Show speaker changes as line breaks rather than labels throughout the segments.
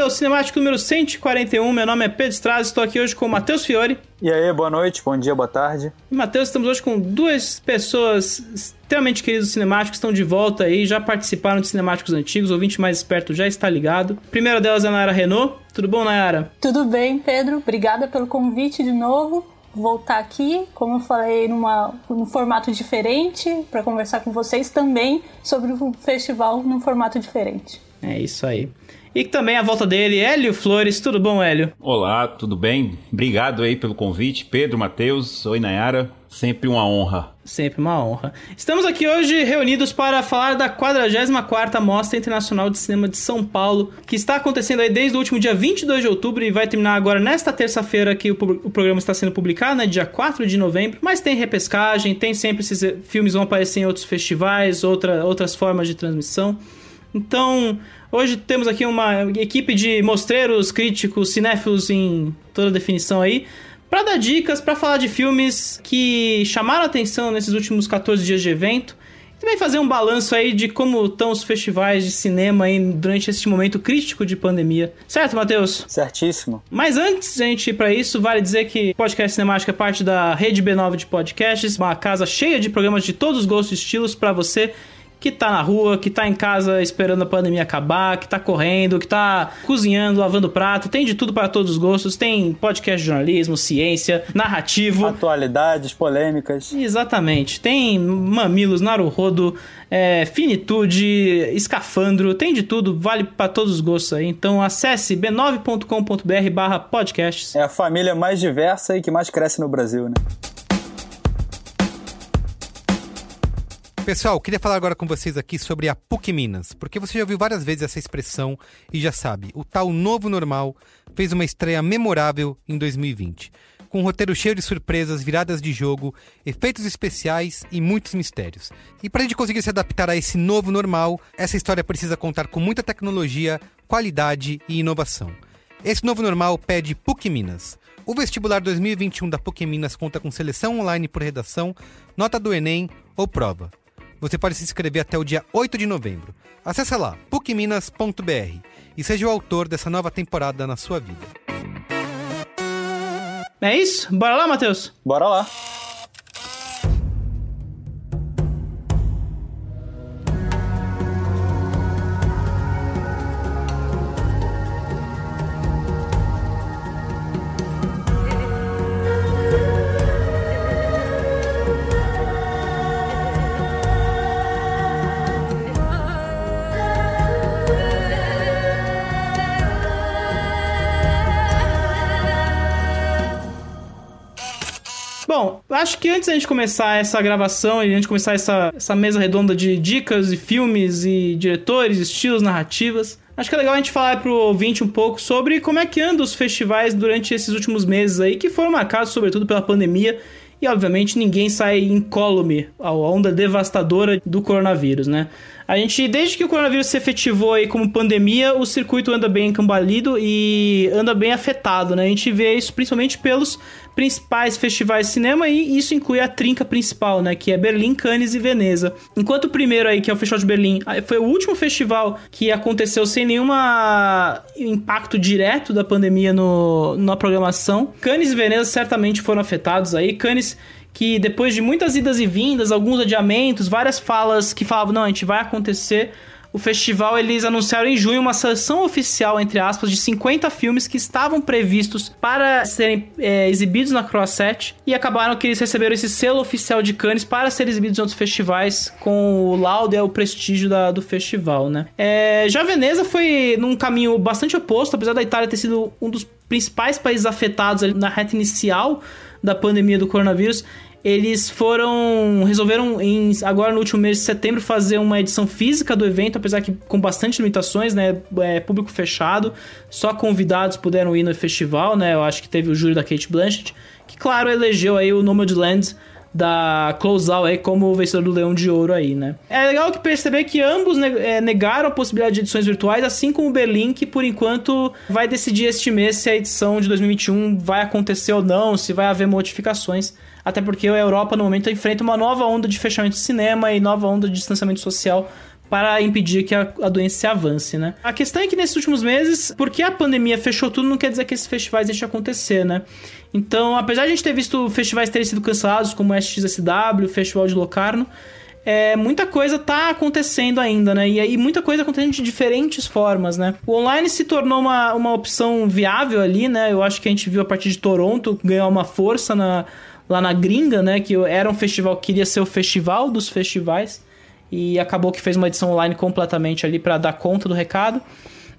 Bem-vindo ao Cinemático número 141. Meu nome é Pedro Straz, estou aqui hoje com o Matheus Fiore.
E aí, boa noite, bom dia, boa tarde.
E Matheus, estamos hoje com duas pessoas extremamente queridas do Cinemático que estão de volta aí, já participaram de Cinemáticos antigos, o ouvinte mais esperto já está ligado. A primeira delas é a Nayara Renault. Tudo bom, Nayara?
Tudo bem, Pedro. Obrigada pelo convite de novo voltar aqui, como eu falei, numa, num formato diferente, para conversar com vocês também sobre o festival num formato diferente.
É isso aí. E também a volta dele, Hélio Flores. Tudo bom, Hélio?
Olá, tudo bem? Obrigado aí pelo convite. Pedro, Matheus, oi Nayara. Sempre uma honra.
Sempre uma honra. Estamos aqui hoje reunidos para falar da 44ª Mostra Internacional de Cinema de São Paulo, que está acontecendo aí desde o último dia 22 de outubro e vai terminar agora nesta terça-feira que o, o, programa está sendo publicado, né, dia 4 de novembro. Mas tem repescagem, tem sempre esses filmes vão aparecer em outros festivais, outra, outras formas de transmissão. Então, hoje temos aqui uma equipe de mostreiros, críticos, cinéfilos em toda definição aí, para dar dicas, para falar de filmes que chamaram a atenção nesses últimos 14 dias de evento. E também fazer um balanço aí de como estão os festivais de cinema aí durante esse momento crítico de pandemia. Certo, Matheus?
Certíssimo.
Mas antes de a gente ir para isso, vale dizer que o Podcast Cinemático é parte da Rede B9 de podcasts, uma casa cheia de programas de todos os gostos e estilos para você que tá na rua, que tá em casa esperando a pandemia acabar, que tá correndo, que tá cozinhando, lavando prato, tem de tudo para todos os gostos, tem podcast de jornalismo, ciência, narrativo,
atualidades, polêmicas.
Exatamente. Tem mamilos, naruhodo, é, finitude, escafandro, tem de tudo, vale para todos os gostos aí. Então acesse b9.com.br/podcasts.
É a família mais diversa e que mais cresce no Brasil, né?
Pessoal, queria falar agora com vocês aqui sobre a PUC Minas, porque você já ouviu várias vezes essa expressão e já sabe, o tal novo normal fez uma estreia memorável em 2020. com um roteiro cheio de surpresas, viradas de jogo, efeitos especiais e muitos mistérios. E para a gente conseguir se adaptar a esse novo normal, essa história precisa contar com muita tecnologia, qualidade e inovação. Esse novo normal pede PUC Minas. O vestibular 2021 da PUC Minas conta com seleção online por redação, nota do Enem ou prova. Você pode se inscrever até o dia 8 de novembro. Acesse lá, pucminas.br e seja o autor dessa nova temporada na sua vida.
É isso? Bora lá, Matheus?
Bora lá.
Bom, acho que antes da gente começar essa gravação e a gente começar essa, essa mesa redonda de dicas e filmes e diretores, estilos, narrativas, acho que é legal a gente falar pro ouvinte um pouco sobre como é que andam os festivais durante esses últimos meses aí, que foram marcados sobretudo pela pandemia e obviamente ninguém sai incólume à onda devastadora do coronavírus, né? A gente, desde que o coronavírus se efetivou aí como pandemia, o circuito anda bem encambalido e anda bem afetado, né? A gente vê isso principalmente pelos principais festivais de cinema e isso inclui a trinca principal, né? Que é Berlim, Cannes e Veneza. Enquanto o primeiro aí, que é o Festival de Berlim, foi o último festival que aconteceu sem nenhum impacto direto da pandemia no, na programação. Cannes e Veneza certamente foram afetados aí. Cannes que depois de muitas idas e vindas, alguns adiamentos, várias falas que falavam, não, a gente vai acontecer. O festival, eles anunciaram em junho uma seleção oficial, entre aspas, de 50 filmes que estavam previstos para serem é, exibidos na Crossette e acabaram que eles receberam esse selo oficial de Cannes para serem exibidos em outros festivais com o laudo e o prestígio da, do festival, né? É, já Veneza foi num caminho bastante oposto, apesar da Itália ter sido um dos principais países afetados na reta inicial da pandemia do coronavírus, eles foram resolveram em, agora no último mês de setembro fazer uma edição física do evento, apesar que com bastante limitações, né, é público fechado, só convidados puderam ir no festival, né? Eu acho que teve o júri da Kate Blanchett, que claro elegeu aí o Nomadland da Closal aí como vencedor do Leão de Ouro aí, né? É legal que perceber que ambos é, negaram a possibilidade de edições virtuais, assim como o Berlim, que por enquanto vai decidir este mês se a edição de 2021 vai acontecer ou não, se vai haver modificações. Até porque a Europa no momento enfrenta uma nova onda de fechamento de cinema e nova onda de distanciamento social para impedir que a, doença se avance, né? A questão é que nesses últimos meses, porque a pandemia fechou tudo, não quer dizer que esses festivais deixem acontecer, né? Então, apesar de a gente ter visto festivais terem sido cancelados, como o SXSW, o Festival de Locarno, é, muita coisa tá acontecendo ainda, né? E aí muita coisa acontecendo de diferentes formas, né? O online se tornou uma, uma opção viável ali, né? Eu acho que a gente viu a partir de Toronto ganhar uma força na, lá na gringa, né? Que era um festival que queria ser o festival dos festivais e acabou que fez uma edição online completamente ali para dar conta do recado.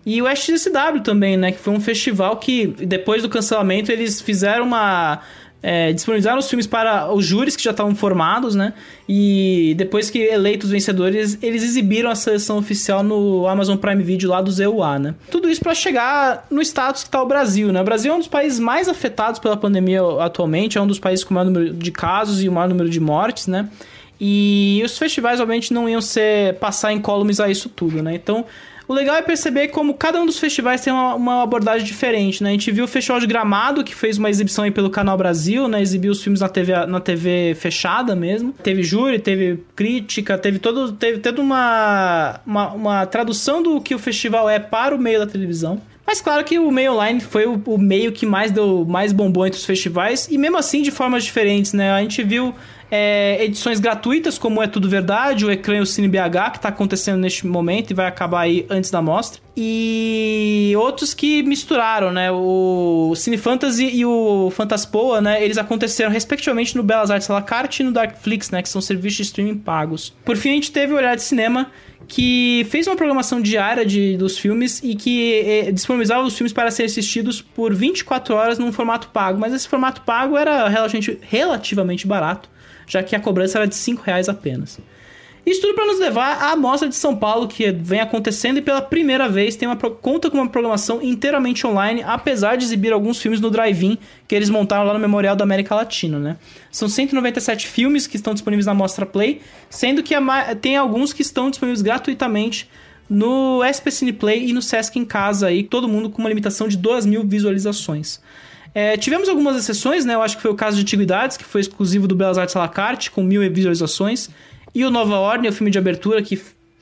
E o SXSW também, né? Que foi um festival que, depois do cancelamento, eles fizeram uma. É, disponibilizaram os filmes para os júris que já estavam formados, né? E depois que eleitos vencedores, eles exibiram a seleção oficial no Amazon Prime Video lá do ZUA, né? Tudo isso para chegar no status que está o Brasil, né? O Brasil é um dos países mais afetados pela pandemia atualmente, é um dos países com o maior número de casos e o maior número de mortes, né? E os festivais, obviamente, não iam ser passar incólumes a isso tudo, né? Então, o legal é perceber como cada um dos festivais tem uma, uma, abordagem diferente, né? A gente viu o Festival de Gramado, que fez uma exibição aí pelo Canal Brasil, né? Exibiu os filmes na TV, na TV fechada mesmo. Teve júri, teve crítica, teve todo, teve toda uma, uma, uma tradução do que o festival é para o meio da televisão. Mas claro que o meio online foi o, o, meio que mais deu mais bombom entre os festivais, e mesmo assim de formas diferentes, né? A gente viu é, edições gratuitas, como é Tudo Verdade, o Ecrã e o Cine BH, que está acontecendo neste momento e vai acabar aí antes da mostra. E outros que misturaram, né? O Cine Fantasy e o Fantaspoa, né? Eles aconteceram respectivamente no Belas Artes la carte e no Darkflix, né? Que são serviços de streaming pagos. Por fim, a gente teve o Olhar de Cinema, que fez uma programação diária de, dos filmes e que eh, disponibilizava os filmes para serem assistidos por 24 horas num formato pago. Mas esse formato pago era relativamente, relativamente barato já que a cobrança era de 5 reais apenas. Isso tudo para nos levar à Mostra de São Paulo, que vem acontecendo e pela primeira vez tem uma, conta com uma programação inteiramente online, apesar de exibir alguns filmes no drive-in que eles montaram lá no Memorial da América Latina, né? São 197 filmes que estão disponíveis na Mostra Play, sendo que tem alguns que estão disponíveis gratuitamente no SP Cine Play e no Sesc em Casa, aí, todo mundo com uma limitação de 2 mil visualizações. É, tivemos algumas exceções, né? Eu acho que foi o caso de Antiguidades, que foi exclusivo do Belas Artes à la carte, com mil visualizações. E o Nova Ordem, o filme de abertura, que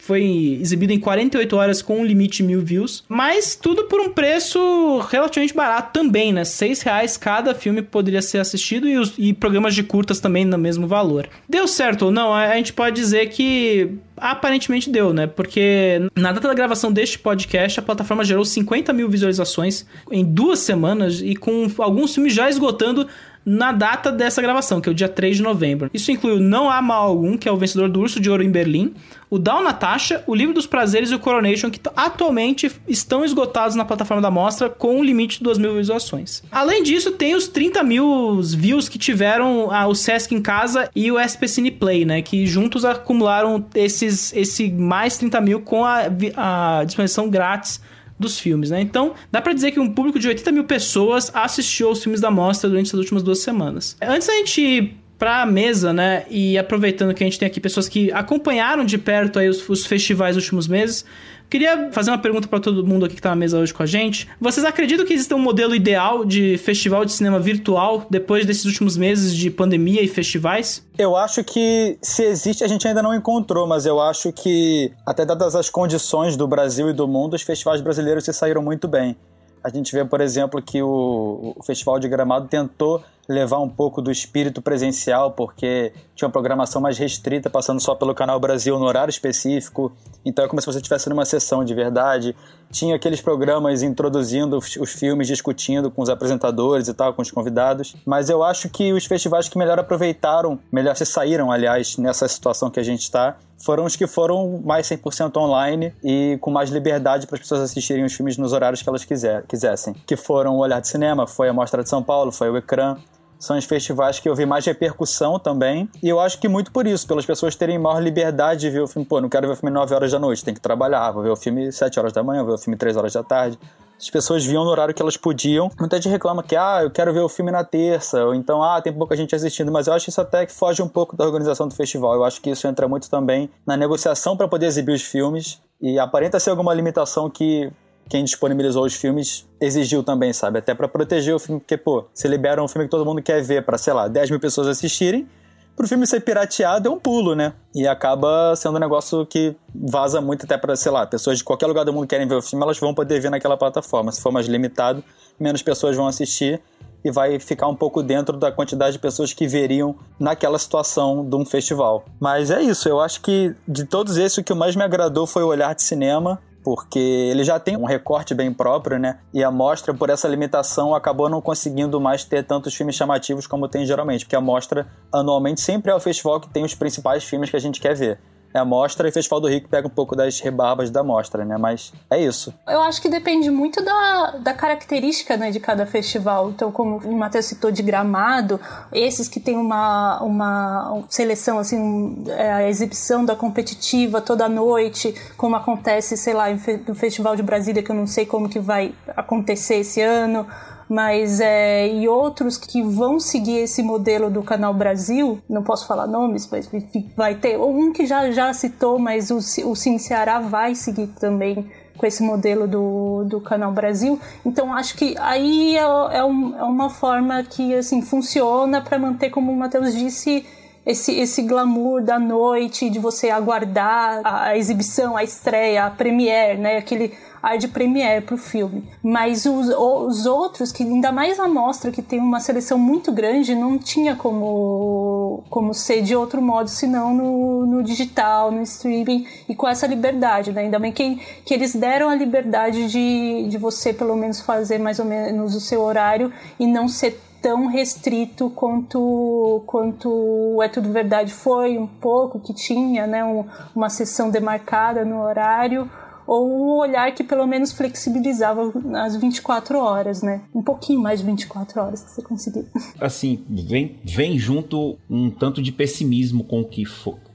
foi exibido em 48 horas com um limite de mil views. Mas tudo por um preço relativamente barato também, né? 6 reais cada filme poderia ser assistido e, os, e programas de curtas também no mesmo valor. Deu certo ou não? A, a gente pode dizer que aparentemente deu, né? Porque na data da gravação deste podcast, a plataforma gerou 50 mil visualizações em duas semanas e com alguns filmes já esgotando na data dessa gravação, que é o dia 3 de novembro. Isso inclui o Não Há Mal Algum, que é o vencedor do Urso de Ouro em Berlim, o Down Natasha, o Livro dos Prazeres e o Coronation, que atualmente estão esgotados na plataforma da mostra com um limite de 2 mil visualizações. Além disso, tem os 30 mil views que tiveram o Sesc em casa e o SP Cine Play, né? Que juntos acumularam esses, esse mais 30 mil com a, a disposição grátis dos filmes, né? Então, dá para dizer que um público de 80 mil pessoas assistiu aos filmes da mostra durante as últimas duas semanas. Antes da gente ir pra mesa, né? E aproveitando que a gente tem aqui pessoas que acompanharam de perto aí os, os festivais nos últimos meses, Queria fazer uma pergunta para todo mundo aqui que tá na mesa hoje com a gente. Vocês acreditam que existe um modelo ideal de festival de cinema virtual depois desses últimos meses de pandemia e festivais?
Eu acho que se existe, a gente ainda não encontrou, mas eu acho que, até dadas as condições do Brasil e do mundo, os festivais brasileiros se saíram muito bem. A gente vê, por exemplo, que o, o Festival de Gramado tentou levar um pouco do espírito presencial, porque tinha uma programação mais restrita, passando só pelo Canal Brasil no horário específico. Então é como se você estivesse numa sessão de verdade. Tinha aqueles programas introduzindo os filmes, discutindo com os apresentadores e tal, com os convidados. Mas eu acho que os festivais que melhor aproveitaram, melhor se saíram, aliás, nessa situação que a gente está, foram os que foram mais 100% online e com mais liberdade para as pessoas assistirem os filmes nos horários que elas quiser, quisessem. Que foram o Olhar de Cinema, foi a Mostra de São Paulo, foi o Ecrã, são os festivais que eu vi mais repercussão também. E eu acho que muito por isso, pelas pessoas terem maior liberdade de ver o filme. Pô, não quero ver o filme 9 horas da noite, tem que trabalhar. Vou ver o filme 7 horas da manhã, vou ver o filme 3 horas da tarde. As pessoas viam no horário que elas podiam. Muita gente reclama que, ah, eu quero ver o filme na terça, ou então, ah, tem pouca gente assistindo. Mas eu acho isso até que foge um pouco da organização do festival. Eu acho que isso entra muito também na negociação para poder exibir os filmes. E aparenta ser alguma limitação que quem disponibilizou os filmes exigiu também, sabe? Até para proteger o filme, porque, pô, você libera um filme que todo mundo quer ver para, sei lá, 10 mil pessoas assistirem, pro filme ser pirateado é um pulo, né? E acaba sendo um negócio que vaza muito até para, sei lá, pessoas de qualquer lugar do mundo querem ver o filme, elas vão poder ver naquela plataforma. Se for mais limitado, menos pessoas vão assistir e vai ficar um pouco dentro da quantidade de pessoas que veriam naquela situação de um festival. Mas é isso, eu acho que de todos esses o que mais me agradou foi o olhar de cinema porque ele já tem um recorte bem próprio, né? E a mostra, por essa limitação, acabou não conseguindo mais ter tantos filmes chamativos como tem geralmente, porque a mostra anualmente sempre é o festival que tem os principais filmes que a gente quer ver é a mostra e o Festival do Rio que pega um pouco das rebarbas da mostra, né? Mas é isso.
Eu acho que depende muito da, da característica né, de cada festival. Então, como o Matheus citou de Gramado, esses que tem uma, uma seleção, assim, é, a exibição da competitiva toda noite, como acontece, sei lá, no Festival de Brasília, que eu não sei como que vai acontecer esse ano mas é, e outros que vão seguir esse modelo do Canal Brasil, não posso falar nomes, mas vai ter um que já, já citou, mas o, o Sim Ceará vai seguir também com esse modelo do, do Canal Brasil. Então acho que aí é, é, um, é uma forma que assim funciona para manter, como o Matheus disse, esse, esse glamour da noite, de você aguardar a, exibição, a estreia, a premiere, né? Aquele ar de premiere pro filme. Mas os, os outros, que ainda mais a mostra, que tem uma seleção muito grande, não tinha como, como ser de outro modo, senão no, no digital, no streaming e com essa liberdade, né? Ainda bem que, que eles deram a liberdade de, de você, pelo menos, fazer mais ou menos o seu horário e não ser tão restrito quanto quanto é tudo verdade foi um pouco que tinha né um, uma sessão demarcada no horário ou um olhar que pelo menos flexibilizava as 24 horas, né? Um pouquinho mais de 24 horas que você conseguiu.
Assim, vem, vem junto um tanto de pessimismo com o que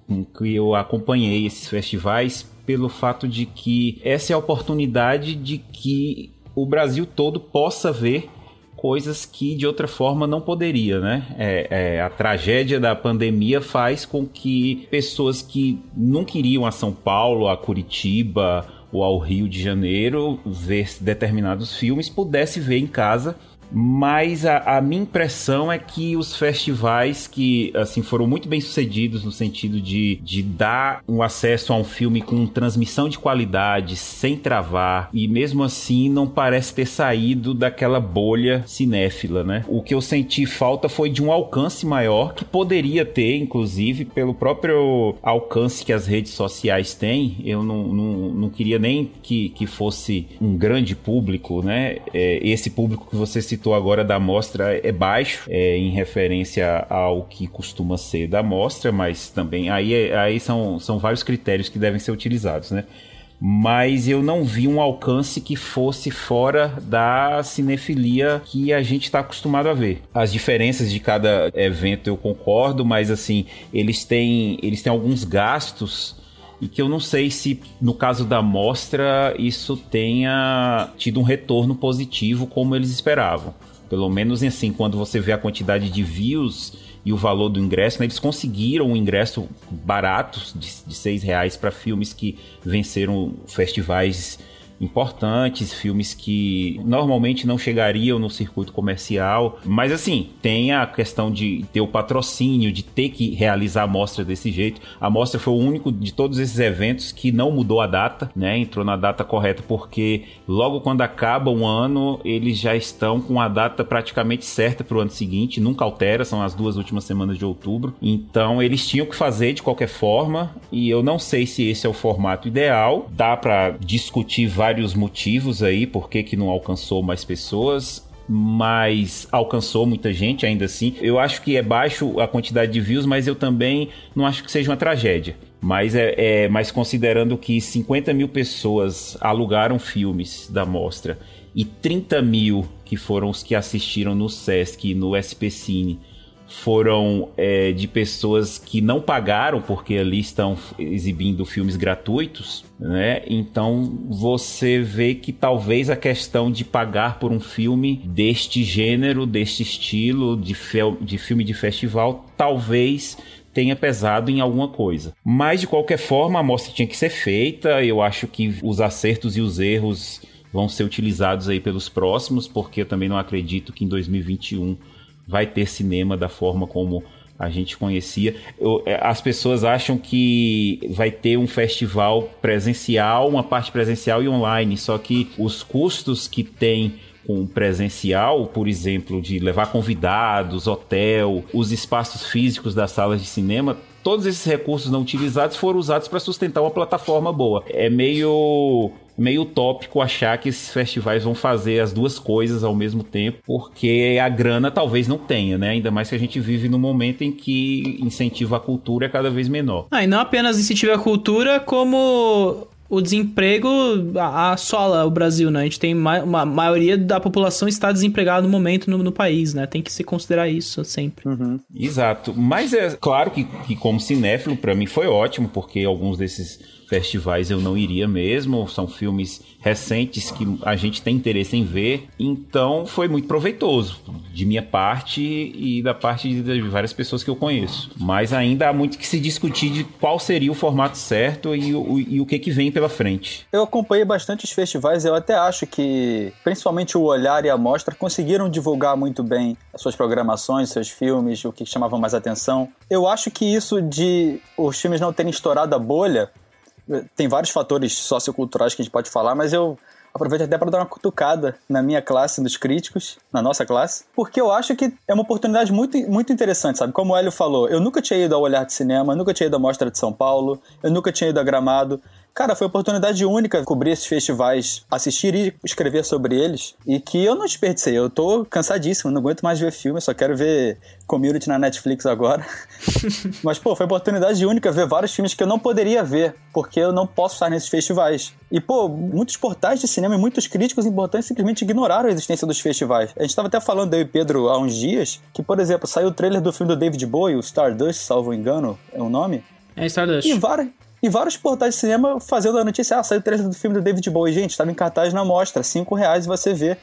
com que eu acompanhei esses festivais pelo fato de que essa é a oportunidade de que o Brasil todo possa ver coisas que de outra forma não poderia, né? É, é, a tragédia da pandemia faz com que pessoas que não queriam a São Paulo, a Curitiba ou ao Rio de Janeiro ver determinados filmes pudesse ver em casa mas a, a, minha impressão é que os festivais que assim foram muito bem sucedidos no sentido de, de dar um acesso a um filme com transmissão de qualidade sem travar e mesmo assim não parece ter saído daquela bolha cinéfila, né? O que eu senti falta foi de um alcance maior que poderia ter, inclusive pelo próprio alcance que as redes sociais têm. Eu não, não, não queria nem que, que fosse um grande público, né? É, esse público que você citou agora da amostra é baixo, é, em referência ao que costuma ser da amostra, mas também aí, é, aí são, são vários critérios que devem ser utilizados, né? mas eu não vi um alcance que fosse fora da cinefilia que a gente está acostumado a ver. As diferenças de cada evento eu concordo, mas assim, eles têm, eles têm alguns gastos e que eu não sei se no caso da mostra isso tenha tido um retorno positivo como eles esperavam. Pelo menos assim, quando você vê a quantidade de views e o valor do ingresso, né, eles conseguiram um ingresso barato de, de seis reais para filmes que venceram festivais importantes, filmes que normalmente não chegariam no circuito comercial. Mas assim, tem a questão de ter o patrocínio, de ter que realizar a mostra desse jeito. A mostra foi o único de todos esses eventos que não mudou a data, né? Entrou na data correta porque logo quando acaba um ano, eles já estão com a data praticamente certa para o ano seguinte, nunca altera, são as duas últimas semanas de outubro. Então eles tinham que fazer de qualquer forma e eu não sei se esse é o formato ideal. Dá para discutir vários motivos aí por que, que não alcançou mais pessoas mas alcançou muita gente ainda assim. Eu acho que é baixo a quantidade de views, mas eu também não acho que seja uma tragédia. Mas é, é mas considerando que 50 mil pessoas alugaram filmes da mostra e 30 mil que foram os que assistiram no Sesc e no SP Cine foram é, de pessoas que não pagaram porque ali estão exibindo filmes gratuitos, né? Então você vê que talvez a questão de pagar por um filme deste gênero, deste estilo, de, de filme de festival, talvez tenha pesado em alguma coisa. Mas de qualquer forma, a mostra tinha que ser feita. Eu acho que os acertos e os erros vão ser utilizados aí pelos próximos, porque eu também não acredito que em 2021 vai ter cinema da forma como a gente conhecia. Eu, é, as pessoas acham que vai ter um festival presencial, uma parte presencial e online, só que os custos que tem com presencial, por exemplo, de levar convidados, hotel, os espaços físicos das salas de cinema, todos esses recursos não utilizados foram usados para sustentar uma plataforma boa. É meio meio utópico achar que esses festivais vão fazer as duas coisas ao mesmo tempo, porque a grana talvez não tenha, né? Ainda mais que a gente vive num momento em que incentivo à cultura é cada vez menor.
Ah, e não apenas incentivo à cultura, como o desemprego assola o Brasil, né? A gente tem ma uma maioria da população está desempregada no momento no, no, país, né? Tem que se considerar isso sempre.
Uhum. Exato. Mas é claro que, que como cinéfilo, para mim foi ótimo, porque alguns desses festivais eu não iria mesmo, são filmes recentes que a gente tem interesse em ver, então foi muito proveitoso de minha parte e da parte de várias pessoas que eu conheço. Mas ainda há muito que se discutir de qual seria o formato certo e o, e o que, que vem pela frente.
Eu acompanhei bastante os festivais, eu até acho que, principalmente o Olhar e a Mostra, conseguiram divulgar muito bem as suas programações, seus filmes, o que chamava mais atenção. Eu acho que isso de os filmes não terem estourado a bolha tem vários fatores socioculturais que a gente pode falar, mas eu aproveito até para dar uma cutucada na minha classe, nos críticos, na nossa classe, porque eu acho que é uma oportunidade muito, muito interessante, sabe? Como o Hélio falou, eu nunca tinha ido ao Olhar de Cinema, nunca tinha ido à Mostra de São Paulo, eu nunca tinha ido a Gramado. Cara, foi uma oportunidade única cobrir esses festivais, assistir e escrever sobre eles. E que eu não desperdicei. Eu tô cansadíssimo, não aguento mais ver filme, só quero ver Community na Netflix agora. Mas, pô, foi uma oportunidade única ver vários filmes que eu não poderia ver, porque eu não posso estar nesses festivais. E, pô, muitos portais de cinema e muitos críticos importantes simplesmente ignoraram a existência dos festivais. A gente tava até falando, eu e Pedro, há uns dias, que, por exemplo, saiu o trailer do filme do David Bowie, o Stardust, salvo engano, é o nome
É Stardust.
E vários, e vários portais de cinema fazendo a notícia, ah, saiu o trailer do filme do David Bowie. Gente, estava em cartaz na mostra, 5 reais você vê.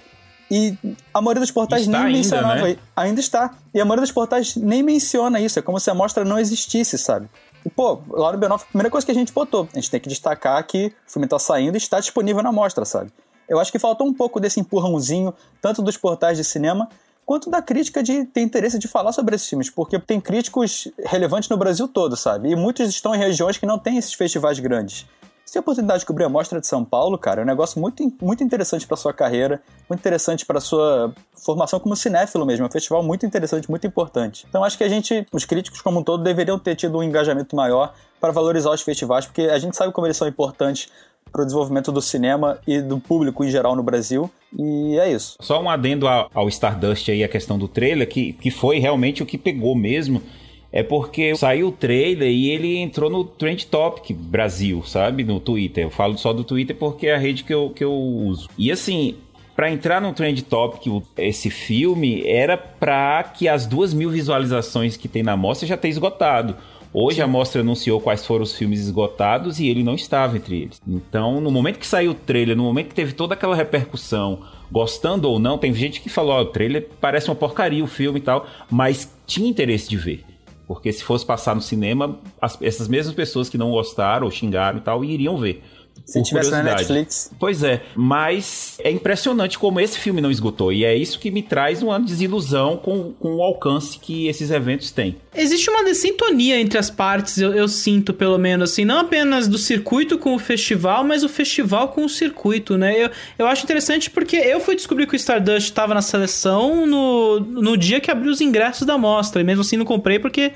E a maioria dos portais
Está
nem
ainda,
mencionava.
né?
Ainda está. E a maioria dos portais nem menciona isso. É como se a mostra não existisse, sabe? E, pô, lá no Benoff, a primeira coisa que a gente botou, a gente tem que destacar que o filme tá saindo e está disponível na mostra, sabe? Eu acho que faltou um pouco desse empurrãozinho, tanto dos portais de cinema, quanto da crítica de ter interesse de falar sobre esses filmes, porque tem críticos relevantes no Brasil todo, sabe? E muitos estão em regiões que não têm esses festivais grandes. Se a oportunidade de cobrir a Mostra de São Paulo, cara, é um negócio muito, muito interessante para sua carreira, muito interessante para sua formação como cinéfilo mesmo. É um festival muito interessante, muito importante. Então acho que a gente, os críticos como um todo, deveriam ter tido um engajamento maior para valorizar os festivais, porque a gente sabe como eles são importantes para o desenvolvimento do cinema e do público em geral no Brasil. E é isso.
Só um adendo ao, Stardust aí, a questão do trailer, que, que foi realmente o que pegou mesmo. É porque saiu o trailer e ele entrou no Trend Topic Brasil, sabe? No Twitter. Eu falo só do Twitter porque é a rede que eu, que eu uso. E assim, para entrar no Trend Topic, esse filme era pra que as duas mil visualizações que tem na mostra já tenha esgotado. Hoje a mostra anunciou quais foram os filmes esgotados e ele não estava entre eles. Então, no momento que saiu o trailer, no momento que teve toda aquela repercussão, gostando ou não, tem gente que falou: ó, o trailer parece uma porcaria o filme e tal, mas tinha interesse de ver. Porque se fosse passar no cinema, as- essas mesmas pessoas que não gostaram ou xingaram e tal, iriam ver.
Se tivesse na. Netflix.
Pois é, mas é impressionante como esse filme não esgotou. E é isso que me traz uma desilusão com, com o alcance que esses eventos têm.
Existe uma dessintonia entre as partes, eu, eu sinto, pelo menos, assim, não apenas do circuito com o festival, mas o festival com o circuito, né? Eu, eu acho interessante porque eu fui descobrir que o Stardust estava na seleção no, no dia que abriu os ingressos da mostra, e mesmo assim não comprei porque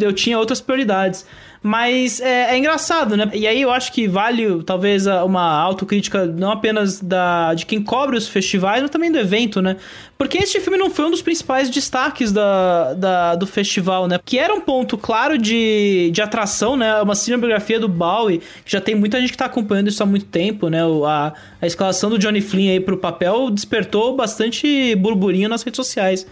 eu tinha outras prioridades. Mas é, é engraçado, né? E aí eu acho que vale talvez uma autocrítica não apenas da, de quem cobre os festivais, mas também do evento, né? Porque este filme não foi um dos principais destaques da, da- do festival, né? Que era um ponto claro de, de atração, né? Uma cinematografia do Bowie, que já tem muita gente que tá acompanhando isso há muito tempo, né? A, a escalação do Johnny Flynn aí pro papel despertou bastante burburinho nas redes sociais.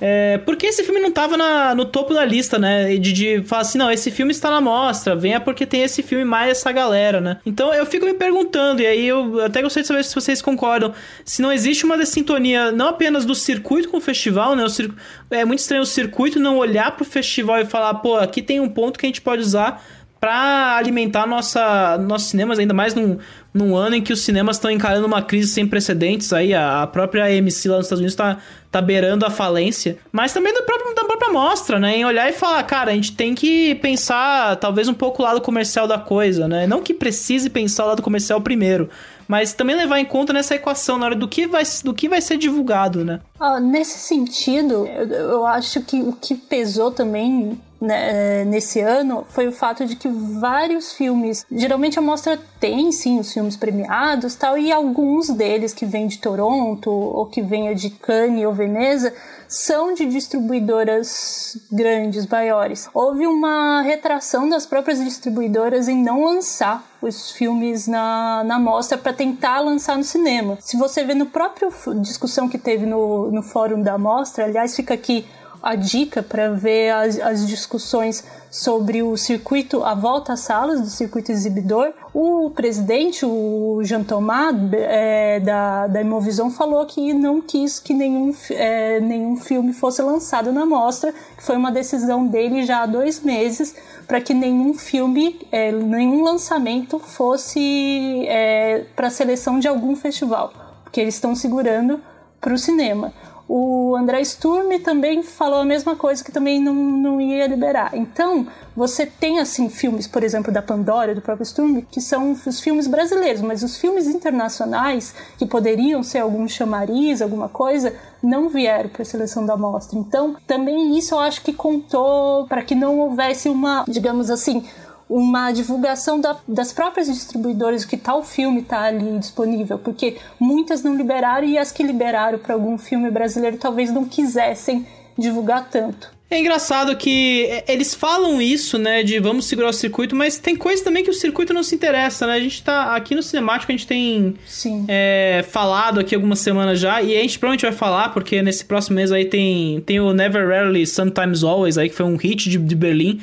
É, porque esse filme não tava na- no topo da lista, né? De, de falar assim, não, esse filme está na mostra, venha porque tem esse filme mais essa galera, né? Então eu fico me perguntando, e aí eu até gostaria de saber se vocês concordam, se não existe uma dessintonia, não apenas do circuito com o festival, né? O cir- É muito estranho o circuito não olhar pro festival e falar, pô, aqui tem um ponto que a gente pode usar pra alimentar nossa, nossos cinemas, ainda mais num, num ano em que os cinemas estão encarando uma crise sem precedentes. Aí, a, própria AMC lá nos Estados Unidos tá, tá beirando a falência, mas também do próprio, da própria mostra, né, em olhar e falar, cara, a gente tem que pensar talvez um pouco o lado comercial da coisa, né, não que precise pensar o lado comercial primeiro, mas também levar em conta nessa equação na hora do que vai, do que vai ser divulgado, né.
Ah, nesse sentido, eu, eu acho que o que pesou também né, nesse ano foi o fato de que vários filmes, geralmente a mostra tem sim os filmes premiados tal, e alguns deles que vêm de Toronto ou que venham de Cannes ou Veneza são de distribuidoras grandes, maiores. Houve uma retração das próprias distribuidoras em não lançar os filmes na, na mostra para tentar lançar no cinema. Se você vê no próprio discussão que teve no, no fórum da mostra, aliás, fica aqui a dica para ver as, as discussões sobre o circuito, a volta às salas do circuito exibidor. O presidente, o Jean Thomas, é, da, da Imovisão, falou que não quis que nenhum, é, nenhum filme fosse lançado na mostra, que foi uma decisão dele já há dois meses, para que nenhum filme, é, nenhum lançamento fosse é, para seleção de algum festival, porque eles estão segurando para o cinema. O André Sturm também falou a mesma coisa, que também não, não ia liberar. Então, você tem, assim, filmes, por exemplo, da Pandora, do próprio Sturm, que são os filmes brasileiros, mas os filmes internacionais, que poderiam ser algum chamariz, alguma coisa, não vieram para a seleção da mostra. Então, também isso eu acho que contou para que não houvesse uma, digamos assim, uma divulgação da- das próprias distribuidoras que tal filme está ali disponível, porque muitas não liberaram e as que liberaram para algum filme brasileiro talvez não quisessem divulgar tanto.
É engraçado que é, eles falam isso, né, de vamos segurar o circuito, mas tem coisa também que o circuito não se interessa, né? A gente tá aqui no Cinemático, a gente tem
Sim.
é, falado aqui algumas semanas já, e a gente provavelmente vai falar, porque nesse próximo mês aí tem, tem o Never Rarely, Sometimes Always, aí, que foi um hit de, de Berlim.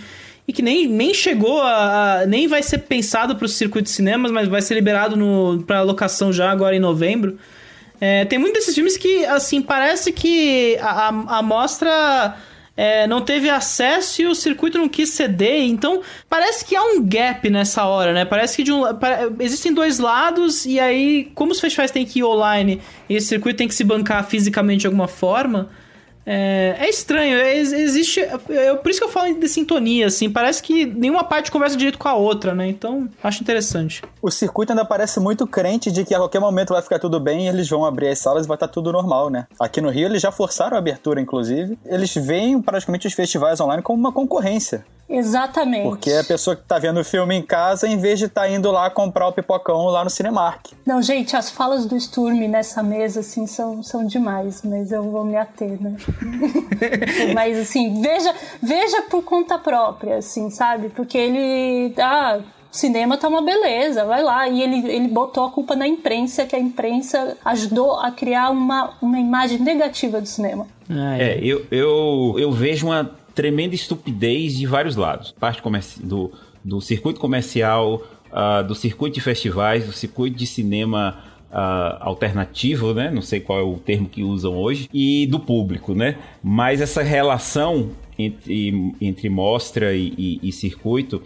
E que nem, nem chegou a, a nem vai ser pensado para o circuito de cinemas, mas vai ser liberado para locação já agora em novembro. É, tem muitos desses filmes que, assim, parece que a, a, a mostra é, não teve acesso e o circuito não quis ceder. Então, parece que há um gap nessa hora, né? Parece que de um, existem dois lados e aí, como os festivais têm que ir online e esse circuito tem que se bancar fisicamente de alguma forma, é, é estranho, é, existe. É, por isso que eu falo de sintonia, assim. Parece que nenhuma parte conversa direito com a outra, né? Então, acho interessante.
O circuito ainda parece muito crente de que a qualquer momento vai ficar tudo bem e eles vão abrir as salas e vai estar tudo normal, né? Aqui no Rio eles já forçaram a abertura, inclusive. Eles veem praticamente os festivais online como uma concorrência.
Exatamente.
Porque a pessoa que tá vendo o filme em casa, em vez de estar tá indo lá comprar o pipocão lá no Cinemark.
Não, gente, as falas do Sturm nessa mesa, assim, são, são demais, mas eu vou me ater, né? mas, assim, veja, veja por conta própria, assim, sabe? Porque ele. Ah, cinema tá uma beleza, vai lá. E ele, ele botou a culpa na imprensa, que a imprensa ajudou a criar uma, uma imagem negativa do cinema.
Ah, é. é, eu, eu, eu vejo uma tremenda estupidez de vários lados. Parte do, do circuito comercial, uh, do circuito de festivais, do circuito de cinema uh, alternativo, né? Não sei qual é o termo que usam hoje, e do público, né? Mas essa relação entre, entre mostra e, e, e circuito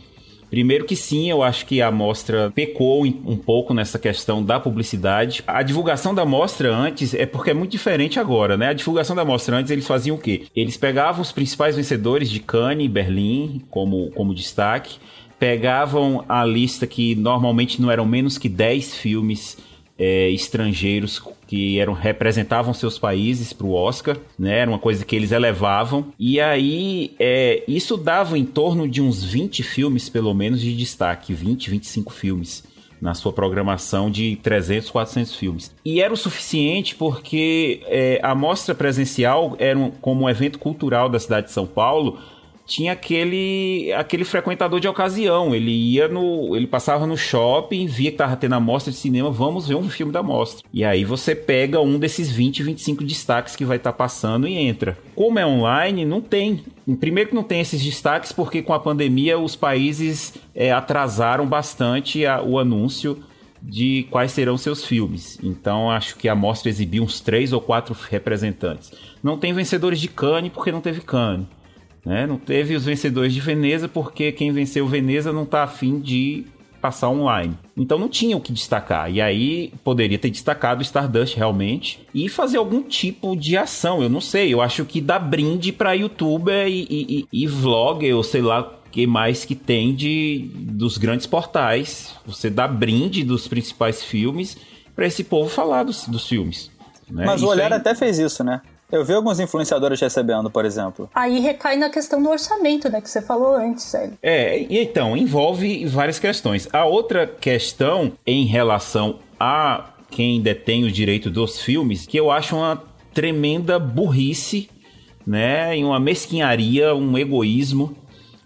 Primeiro que sim, eu acho que a mostra pecou um pouco nessa questão da publicidade. A divulgação da mostra antes é porque é muito diferente agora, né? A divulgação da mostra antes eles faziam o quê? Eles pegavam os principais vencedores de Cannes e Berlim como, como destaque, pegavam a lista que normalmente não eram menos que 10 filmes é, estrangeiros que eram representavam seus países para o Oscar, né? Era uma coisa que eles elevavam. E aí, é, isso dava em torno de uns 20 filmes, pelo menos, de destaque. 20, 25 filmes na sua programação de 300, 400 filmes. E era o suficiente porque é, a mostra presencial era um, como um evento cultural da cidade de São Paulo tinha aquele aquele frequentador de ocasião. Ele ia no. Ele passava no shopping, via que tava tendo a mostra de cinema, vamos ver um filme da mostra. E aí você pega um desses 20, 25 destaques que vai estar tá passando e entra. Como é online, não tem. Primeiro que não tem esses destaques, porque com a pandemia os países é, atrasaram bastante a, o anúncio de quais serão seus filmes. Então acho que a mostra exibiu uns três ou quatro representantes. Não tem vencedores de Cannes porque não teve Cannes. Né? Não teve os vencedores de Veneza porque quem venceu Veneza não está afim de passar online. Então não tinha o que destacar. E aí poderia ter destacado o Stardust realmente e fazer algum tipo de ação. Eu não sei. Eu acho que dá brinde para youtuber e, e, e, e vlogger, ou sei lá que mais que tem de dos grandes portais. Você dá brinde dos principais filmes para esse povo falar dos, dos filmes. Né?
Mas isso o Olhar até fez isso, né? Eu vi alguns influenciadores recebendo, por exemplo.
Aí recai na questão do orçamento, né? Que você falou antes, Célio.
É, e então, envolve várias questões. A outra questão em relação a quem detém o direito dos filmes, que eu acho uma tremenda burrice, né? E uma mesquinharia, um egoísmo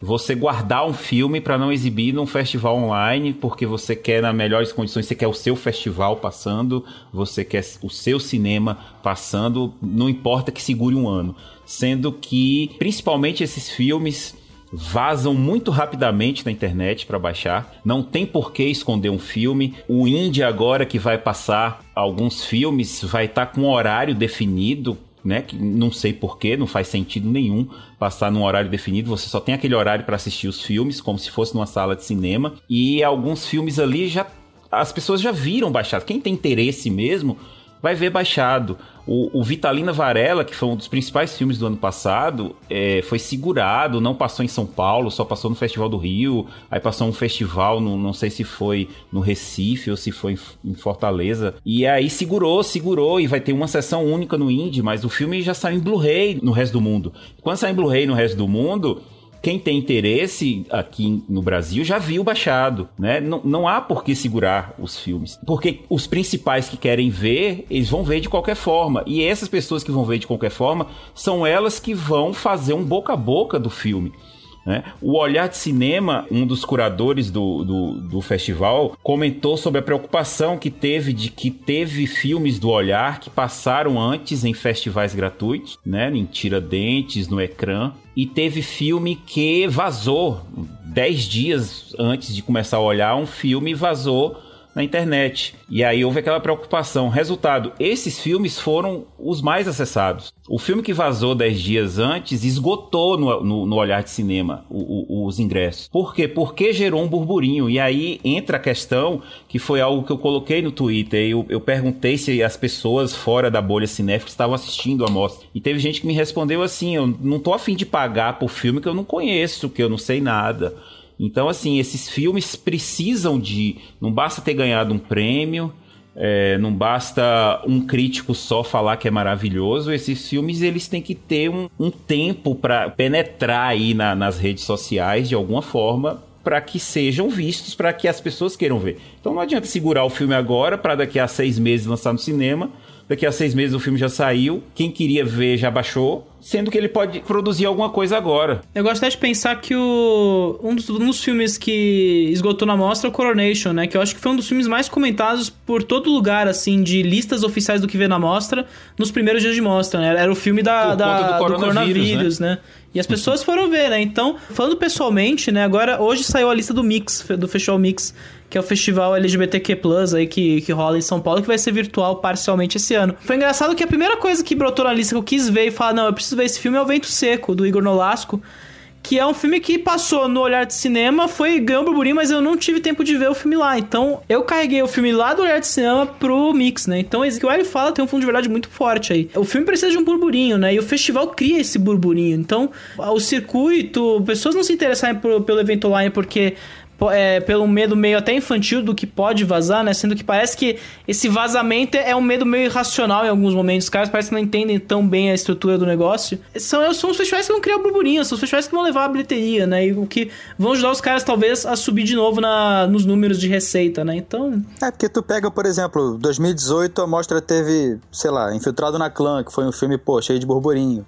você guardar um filme para não exibir num festival online, porque você quer nas melhores condições, você quer o seu festival passando, você quer o seu cinema passando, não importa que segure um ano. Sendo que, principalmente esses filmes vazam muito rapidamente na internet para baixar. Não tem por que esconder um filme. O indie agora que vai passar alguns filmes vai estar tá com um horário definido né? Que não sei porquê, não faz sentido nenhum passar num horário definido. Você só tem aquele horário para assistir os filmes, como se fosse numa sala de cinema. E alguns filmes ali já. As pessoas já viram baixado. Quem tem interesse mesmo vai ver baixado. O, o, Vitalina Varela, que foi um dos principais filmes do ano passado, é, foi segurado, não passou em São Paulo, só passou no Festival do Rio, aí passou um festival, no, não sei se foi no Recife ou se foi em, em, Fortaleza. E aí segurou, segurou, e vai ter uma sessão única no Indie, mas o filme já saiu em Blu-ray no resto do mundo. Quando sai em Blu-ray no resto do mundo, quem tem interesse aqui no Brasil já viu baixado, né? Não, não há por que segurar os filmes. Porque os principais que querem ver, eles vão ver de qualquer forma. E essas pessoas que vão ver de qualquer forma são elas que vão fazer um boca a boca do filme. Né? O Olhar de Cinema, um dos curadores do, do, do, festival, comentou sobre a preocupação que teve de que teve filmes do Olhar que passaram antes em festivais gratuitos, né? em Tiradentes, no ecrã, e teve filme que vazou. Dez dias antes de começar a olhar, um filme vazou na internet. E aí houve aquela preocupação. Resultado, esses filmes foram os mais acessados. O filme que vazou 10 dias antes esgotou no, no, no olhar de cinema o, o, os ingressos. Por quê? Porque gerou um burburinho. E aí entra a questão, que foi algo que eu coloquei no Twitter. Eu, eu perguntei se as pessoas fora da bolha cinéfica estavam assistindo a mostra. E teve gente que me respondeu assim: eu não tô afim de pagar por filme que eu não conheço, que eu não sei nada. Então, assim, esses filmes precisam de. Não basta ter ganhado um prêmio, é, não basta um crítico só falar que é maravilhoso. Esses filmes eles têm que ter um, um tempo para penetrar aí na, nas redes sociais de alguma forma para que sejam vistos, para que as pessoas queiram ver. Então não adianta segurar o filme agora para daqui a seis meses lançar no cinema Daqui a seis meses o filme já saiu. Quem queria ver já baixou. Sendo que ele pode produzir alguma coisa agora.
Eu gosto até de pensar que o, um, dos, um dos filmes que esgotou na mostra é o Coronation, né? Que eu acho que foi um dos filmes mais comentados por todo lugar, assim, de listas oficiais do que vê na mostra, nos primeiros dias de mostra, né? Era o filme da, da do coronavírus, do coronavírus né? né? E as pessoas foram ver, né? Então, falando pessoalmente, né? Agora, hoje saiu a lista do Mix, do Festival Mix que é o festival LGBTQ+, aí que, que rola em São Paulo, que vai ser virtual parcialmente esse ano. Foi engraçado que a primeira coisa que brotou na lista que eu quis ver e falar, não, eu preciso ver esse filme é O Vento Seco, do Igor Nolasco, que é um filme que passou no olhar de cinema, foi ganhou um burburinho, mas eu não tive tempo de ver o filme lá. Então, eu carreguei o filme lá do olhar de cinema pro mix, né? Então, o que o Hélio fala tem um fundo de verdade muito forte aí. O filme precisa de um burburinho, né? E o festival cria esse burburinho. Então, o circuito, pessoas não se interessarem pelo evento online porque é, pelo medo meio até infantil do que pode vazar, né? Sendo que parece que esse vazamento é um medo meio irracional em alguns momentos. Os caras parecem que não entendem tão bem a estrutura do negócio. São, são os festivais que vão criar burburinho, são os festivais que vão levar a bilheteria, né? E o que vão ajudar os caras, talvez, a subir de novo na, nos números de receita, né? Então.
É, porque tu pega, por exemplo, 2018 a mostra teve, sei lá, Infiltrado na Clã, que foi um filme, pô, cheio de burburinho.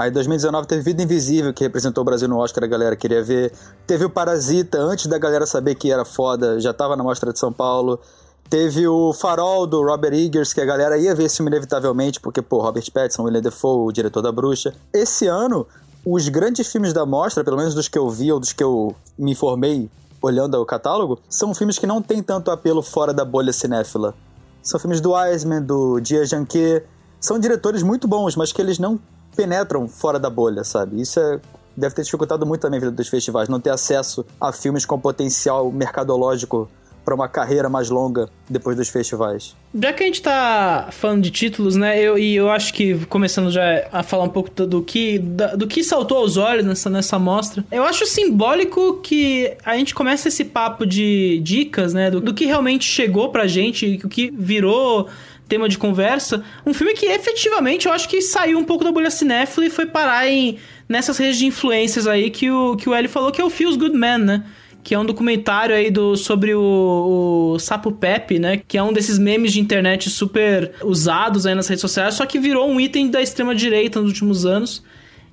Aí 2019 teve Vida Invisível, que representou o Brasil no Oscar, a galera queria ver. Teve o Parasita, antes da galera saber que era foda, já tava na Mostra de São Paulo. Teve o Farol, do Robert Eggers, que a galera ia ver esse filme inevitavelmente, porque, pô, Robert Pattinson, William Defoe, o diretor da Bruxa. Esse ano, os grandes filmes da mostra, pelo menos dos que eu vi ou dos que eu me informei olhando o catálogo, são filmes que não têm tanto apelo fora da bolha cinéfila. São filmes do Eisman, do Dia Janquet. São diretores muito bons, mas que eles não penetram fora da bolha, sabe? Isso é deve ter dificultado muito também a vida dos festivais, não ter acesso a filmes com potencial mercadológico para uma carreira mais longa depois dos festivais.
Já que a gente tá falando de títulos, né, eu, e eu acho que começando já a falar um pouco do que, do que saltou aos olhos nessa, nessa mostra, eu acho simbólico que a gente começa esse papo de dicas, né, do, do que realmente chegou pra gente, o que virou tema de conversa, um filme que efetivamente eu acho que saiu um pouco da bolha cinéfila e foi parar em, nessas redes de influências aí que o, que o Eli falou, que é o Feels Good Man, né? Que é um documentário aí do, sobre o, o Sapo Pepe, né? Que é um desses memes de internet super usados aí nas redes sociais, só que virou um item da extrema-direita nos últimos anos.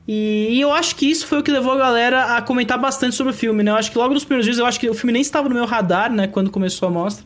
E, eu acho que isso foi o que levou a galera a comentar bastante sobre o filme, né? Eu acho que logo nos primeiros dias, eu acho que o filme nem estava no meu radar, né? Quando começou a mostra.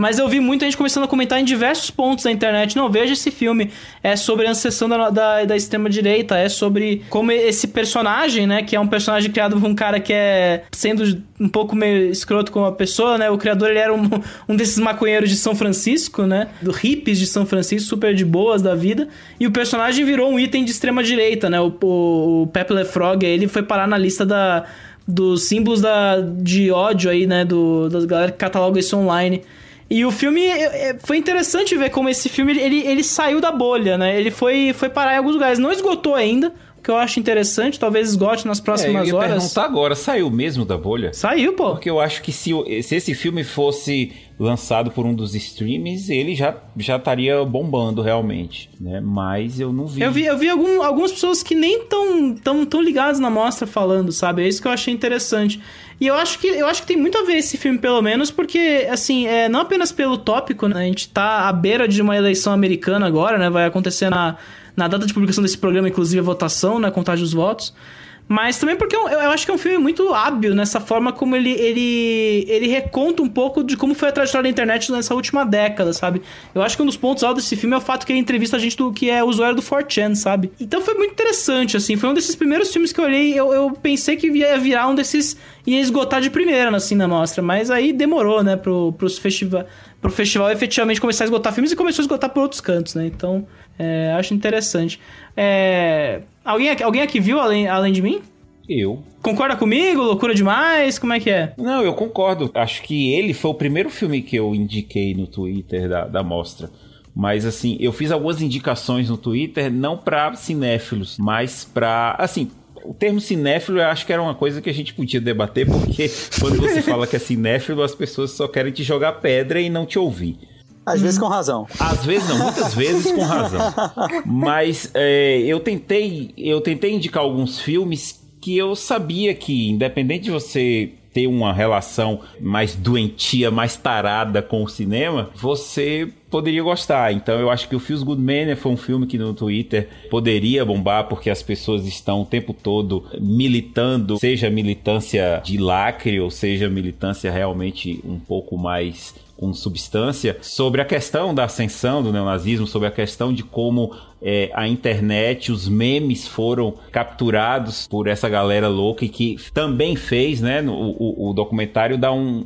Mas eu vi muita gente começando a comentar em diversos pontos da internet. Não, veja esse filme. É sobre a ascensão da, da, da extrema-direita. É sobre como esse personagem, né? Que é um personagem criado por um cara que é sendo um pouco meio escroto com a pessoa, né? O criador, ele era um, um desses maconheiros de São Francisco, né? Do hippies de São Francisco, super de boas da vida. E o personagem virou um item de extrema-direita, né? O, o, o Pepe Le Frog, ele foi parar na lista da dos símbolos da, de ódio aí, né? Do, das galera que cataloga isso online. E o filme é, é, foi interessante ver como esse filme ele, ele saiu da bolha, né? Ele foi, foi parar em alguns lugares. Não esgotou ainda, o que eu acho interessante, talvez esgote nas próximas é, eu ia horas.
perguntar agora, saiu mesmo da bolha?
Saiu, pô.
Porque eu acho que se, se esse filme fosse lançado por um dos streams, ele já, já estaria bombando realmente, né? Mas eu não vi.
Eu vi, eu vi algum, algumas pessoas que nem tão, tão, tão ligadas na mostra falando, sabe? É isso que eu achei interessante. E eu acho que eu acho que tem muito a ver esse filme, pelo menos, porque, assim, é, não apenas pelo tópico, né? A gente tá à beira de uma eleição americana agora, né? Vai acontecer na, na data de publicação desse programa, inclusive, a votação, né? Contagem dos votos. Mas também porque eu, eu acho que é um filme muito hábil nessa forma como ele, ele, ele reconta um pouco de como foi a trajetória da internet nessa última década, sabe? Eu acho que um dos pontos altos desse filme é o fato que ele entrevista a gente do que é usuário do 4chan, sabe? Então foi muito interessante, assim. Foi um desses primeiros filmes que eu olhei, eu, eu pensei que ia virar um desses. ia esgotar de primeira, assim, na mostra. Mas aí demorou, né, pro, pros festiva, pro festival efetivamente começar a esgotar filmes e começou a esgotar por outros cantos, né? Então, é, acho interessante. É, alguém, alguém aqui viu além, além de mim?
Eu.
Concorda comigo? Loucura demais? Como é que é?
Não, eu concordo. Acho que ele foi o primeiro filme que eu indiquei no Twitter da, da mostra. Mas assim, eu fiz algumas indicações no Twitter, não para cinéfilos, mas para assim, o termo cinéfilo eu acho que era uma coisa que a gente podia debater, porque quando você fala que é cinéfilo, as pessoas só querem te jogar pedra e não te ouvir.
Às vezes com razão.
Às vezes não, muitas vezes com razão. Mas é, eu tentei, eu tentei indicar alguns filmes que eu sabia que, independente de você ter uma relação mais doentia, mais tarada com o cinema, você poderia gostar. Então eu acho que o Feels Good Man foi um filme que no Twitter poderia bombar porque as pessoas estão o tempo todo militando, seja militância de lacre ou seja militância realmente um pouco mais com substância, sobre a questão da ascensão do neonazismo, sobre a questão de como é, a internet, os memes foram capturados por essa galera louca e que também fez, né? O, o documentário dá, um,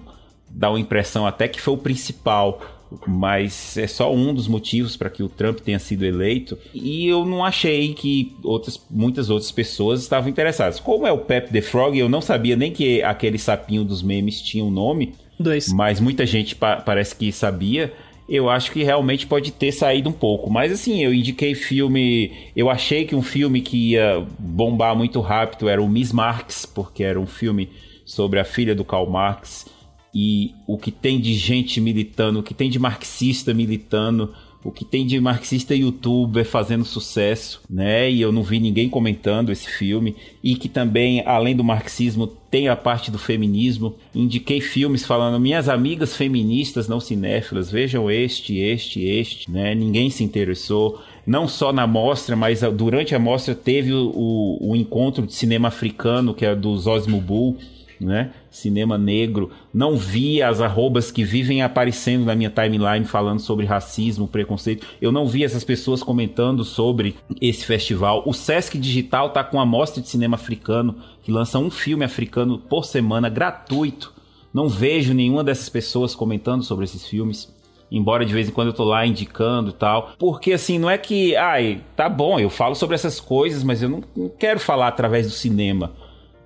dá uma impressão até que foi o principal mas é só um dos motivos para que o Trump tenha sido eleito. E eu não achei que outras, muitas outras pessoas estavam interessadas. Como é o Pep the Frog, eu não sabia nem que aquele sapinho dos memes tinha um nome.
Dois.
Mas muita gente pa parece que sabia. Eu acho que realmente pode ter saído um pouco. Mas assim, eu indiquei filme. Eu achei que um filme que ia bombar muito rápido era o Miss Marx, porque era um filme sobre a filha do Karl Marx. E o que tem de gente militando, o que tem de marxista militando o que tem de marxista youtuber fazendo sucesso, né? E eu não vi ninguém comentando esse filme. E que também, além do marxismo, tem a parte do feminismo. Indiquei filmes falando, minhas amigas feministas não cinéfilas, vejam este, este, este, né? Ninguém se interessou. Não só na mostra, mas durante a mostra teve o, o, o encontro de cinema africano, que é do Zosmo Bull, né? Cinema negro. Não vi as arrobas que vivem aparecendo na minha timeline falando sobre racismo, preconceito. Eu não vi essas pessoas comentando sobre esse festival. O Sesc Digital tá com a mostra de cinema africano que lança um filme africano por semana gratuito. Não vejo nenhuma dessas pessoas comentando sobre esses filmes. Embora de vez em quando eu tô lá indicando e tal. Porque assim, não é que, ai, tá bom, eu falo sobre essas coisas, mas eu não, não quero falar através do cinema.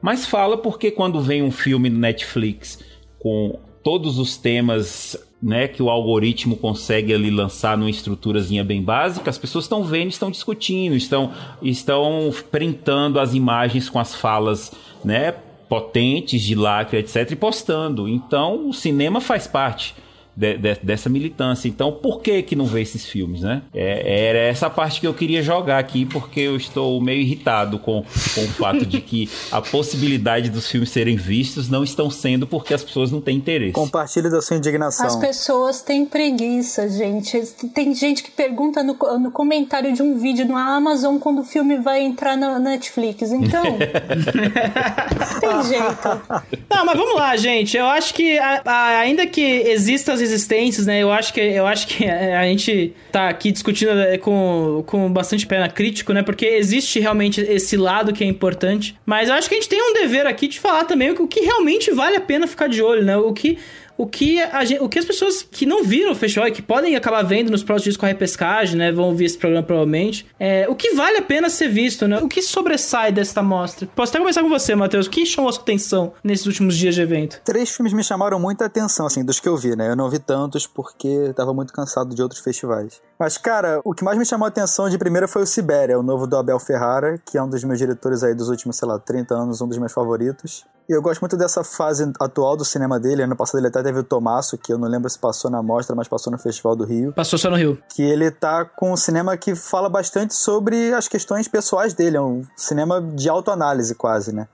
Mas fala porque quando vem um filme no Netflix com todos os temas né, que o algoritmo consegue ali lançar numa estruturazinha bem básica, as pessoas estão vendo, estão discutindo, estão, estão printando as imagens com as falas né, potentes de lacre, etc., e postando. Então o cinema faz parte de, de, dessa militância. Então, por que que não vê esses filmes, né? É, era essa parte que eu queria jogar aqui, porque eu estou meio irritado com, com o fato de que a possibilidade dos filmes serem vistos não estão sendo porque as pessoas não têm interesse.
Compartilhe da sua indignação.
As pessoas têm preguiça, gente. Tem gente que pergunta no, no comentário de um vídeo no Amazon quando o filme vai entrar na Netflix. Então, tem jeito.
Não, mas vamos lá, gente. Eu acho que a, a, ainda que existam as existências, né? Eu acho que, eu acho que a gente tá aqui discutindo é, com, com bastante pena crítico, né? Porque existe realmente esse lado que é importante. Mas eu acho que a gente tem um dever aqui de falar também o que realmente vale a pena ficar de olho, né? O que o que, a gente, o que as pessoas que não viram o festival e que podem acabar vendo nos próximos dias com a repescagem, né? Vão ouvir esse programa provavelmente. É, o que vale a pena ser visto, né? O que sobressai desta mostra? Posso até começar com você, Matheus. O que chamou a sua atenção nesses últimos dias de evento?
Três filmes me chamaram muita atenção, assim, dos que eu vi, né? Eu não vi tantos porque tava muito cansado de outros festivais. Mas, cara, o que mais me chamou a atenção de primeira foi o Sibéria, o novo do Abel Ferrara, que é um dos meus diretores aí dos últimos, sei lá, 30 anos, um dos meus favoritos. E eu gosto muito dessa fase atual do cinema dele. Ano passado ele até teve o Tomasso, que eu não lembro se passou na mostra, mas passou no Festival do Rio.
Passou só no Rio.
Que ele tá com um cinema que fala bastante sobre as questões pessoais dele. É um cinema de autoanálise, quase, né?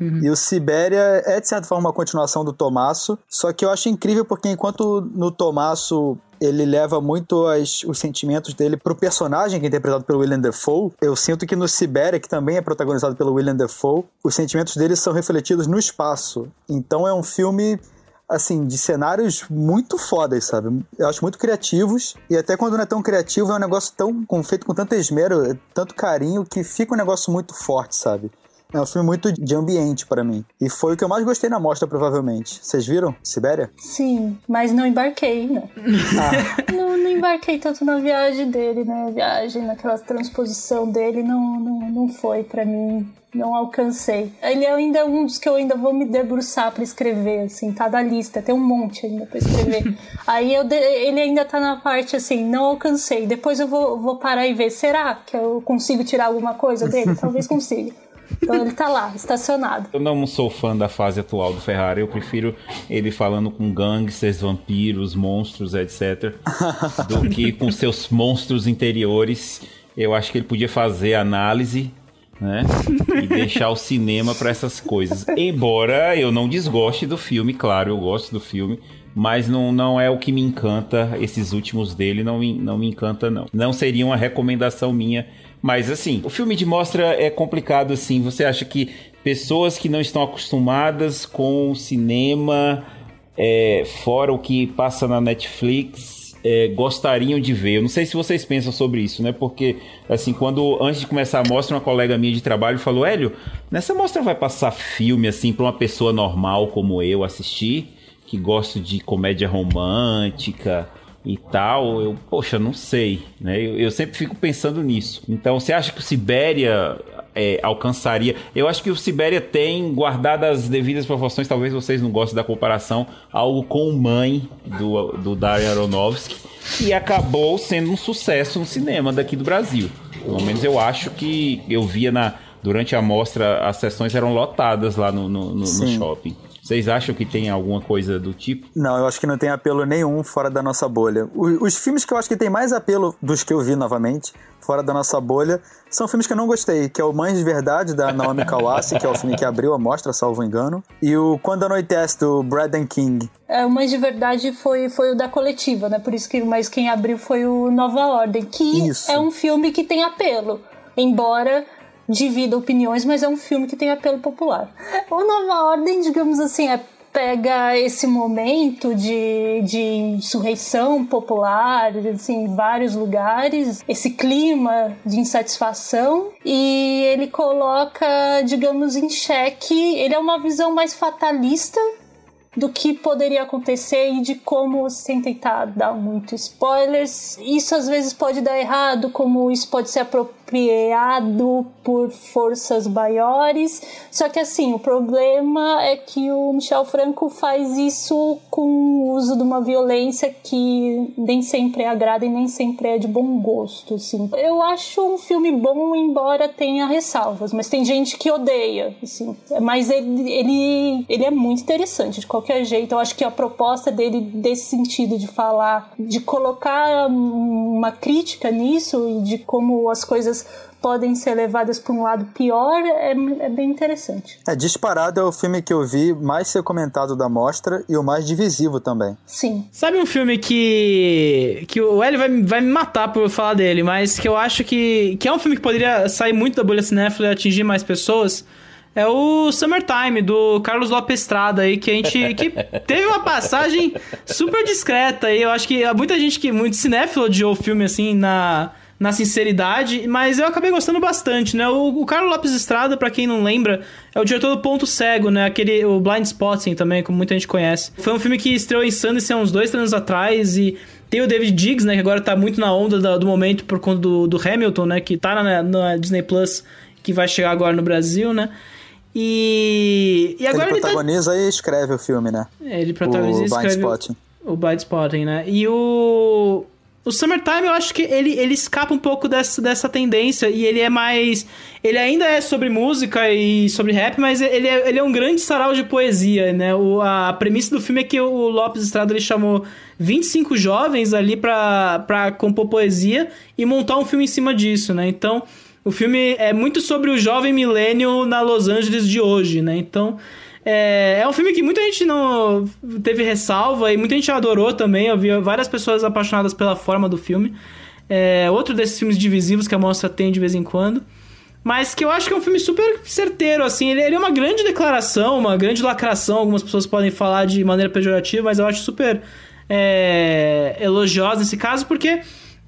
Uhum. E o Sibéria é, de certa forma, uma continuação do Tomasso. Só que eu acho incrível porque enquanto no Tomasso ele leva muito as, os sentimentos dele pro personagem que é interpretado pelo William Defoe. Eu sinto que no Sibéria, que também é protagonizado pelo William Defoe, os sentimentos dele são refletidos no espaço. Então é um filme assim, de cenários muito fodas, sabe? Eu acho muito criativos. E até quando não é tão criativo, é um negócio tão feito com tanto esmero, tanto carinho, que fica um negócio muito forte, sabe? É um filme muito de ambiente para mim. E foi o que eu mais gostei na mostra, provavelmente. Vocês viram? Sibéria?
Sim, mas não embarquei, né? Ah. não, não embarquei tanto na viagem dele, né? A viagem, naquela transposição dele, não, não, não foi para mim não alcancei. Ele é ainda um dos que eu ainda vou me debruçar para escrever, assim, tá da lista, tem um monte ainda para escrever. Aí eu de... ele ainda tá na parte assim, não alcancei. Depois eu vou, vou parar e ver, será que eu consigo tirar alguma coisa dele? Talvez consiga. Então ele tá lá, estacionado.
Eu não sou fã da fase atual do Ferrari, eu prefiro ele falando com gangsters, vampiros, monstros, etc. do que com seus monstros interiores. Eu acho que ele podia fazer análise né? E deixar o cinema para essas coisas. Embora eu não desgoste do filme, claro, eu gosto do filme, mas não, não é o que me encanta. Esses últimos dele não me, não me encanta, não. Não seria uma recomendação minha mas assim, o filme de mostra é complicado assim. Você acha que pessoas que não estão acostumadas com cinema, é, fora o que passa na Netflix, é, gostariam de ver. Eu não sei se vocês pensam sobre isso, né? Porque, assim, quando antes de começar a mostra, uma colega minha de trabalho falou: Hélio, nessa mostra vai passar filme, assim, para uma pessoa normal como eu assistir, que gosto de comédia romântica e tal, eu, poxa, não sei, né? Eu, eu sempre fico pensando nisso. Então, você acha que o Sibéria é, alcançaria? Eu acho que o Sibéria tem, guardadas as devidas proporções, talvez vocês não gostem da comparação, algo com Mãe, do, do Darren Aronofsky, que acabou sendo um sucesso no cinema daqui do Brasil. Pelo menos eu acho que eu via na durante a mostra, as sessões eram lotadas lá no, no, no, no shopping. Vocês acham que tem alguma coisa do tipo?
Não, eu acho que não tem apelo nenhum fora da nossa bolha. Os, os filmes que eu acho que tem mais apelo dos que eu vi novamente, fora da nossa bolha, são filmes que eu não gostei, que é o Mães de Verdade, da Naomi Kawase, que é o filme que abriu a mostra, salvo engano, e o Quando Anoitece, do Braden King.
É, o Mães de Verdade foi, foi o da coletiva, né? Por isso que mas quem abriu foi o Nova Ordem, que isso. é um filme que tem apelo. Embora divida opiniões, mas é um filme que tem apelo popular. O Nova Ordem, digamos assim, é pega esse momento de, de insurreição popular assim, em vários lugares, esse clima de insatisfação, e ele coloca, digamos, em xeque. Ele é uma visão mais fatalista do que poderia acontecer e de como, sem tentar dar muito spoilers, isso às vezes pode dar errado, como isso pode ser apropriado por forças maiores. Só que assim, o problema é que o Michel Franco faz isso com o uso de uma violência que nem sempre agrada e nem sempre é de bom gosto, assim. Eu acho um filme bom, embora tenha ressalvas, mas tem gente que odeia, assim. Mas ele, ele, ele é muito interessante, de qualquer jeito. Eu acho que a proposta dele, desse sentido de falar, de colocar uma crítica nisso e de como as coisas podem ser levadas para um lado pior é, é, bem interessante.
É, disparado é o filme que eu vi mais ser comentado da mostra e o mais divisivo também.
Sim.
Sabe um filme que. que o Hélio vai, vai me matar por falar dele, mas que eu acho que. que é um filme que poderia sair muito da bolha cinéfila e atingir mais pessoas? é o Summertime, do Carlos Lopes Estrada aí, que a gente. que teve uma passagem super discreta aí. Eu acho que muita gente que. Muito cinéfilo odiou o filme, assim, na. Na sinceridade, mas eu acabei gostando bastante, né? O, o Carlos Lopes Estrada, para quem não lembra, é o diretor do Ponto Cego, né? Aquele, o Blind Spotting também, como muita gente conhece. Foi um filme que estreou em Sundance há uns dois, três anos atrás e tem o David Diggs, né? Que agora tá muito na onda do, do momento por conta do, do Hamilton, né? Que tá na, na Disney Plus, que vai chegar agora no Brasil, né? E, e agora
ele protagoniza ele tá... e escreve o filme, né?
É, ele protagoniza o e escreve Spotting. o Blind Spotting, né? E o o Summertime eu acho que ele, ele escapa um pouco dessa, dessa tendência e ele é mais. Ele ainda é sobre música e sobre rap, mas ele é, ele é um grande sarau de poesia, né? O, a, premissa do filme é que o Lopes Estrada ele chamou 25 jovens ali pra, pra compor poesia e montar um filme em cima disso, né? Então o filme é muito sobre o jovem milênio na Los Angeles de hoje, né? Então, É, é um filme que muita gente não teve ressalva e muita gente adorou também. Eu vi várias pessoas apaixonadas pela forma do filme. É outro desses filmes divisivos que a mostra tem de vez em quando. Mas que eu acho que é um filme super certeiro, assim. Ele, ele é uma grande declaração, uma grande lacração. Algumas pessoas podem falar de maneira pejorativa, mas eu acho super é, elogiosa nesse caso, porque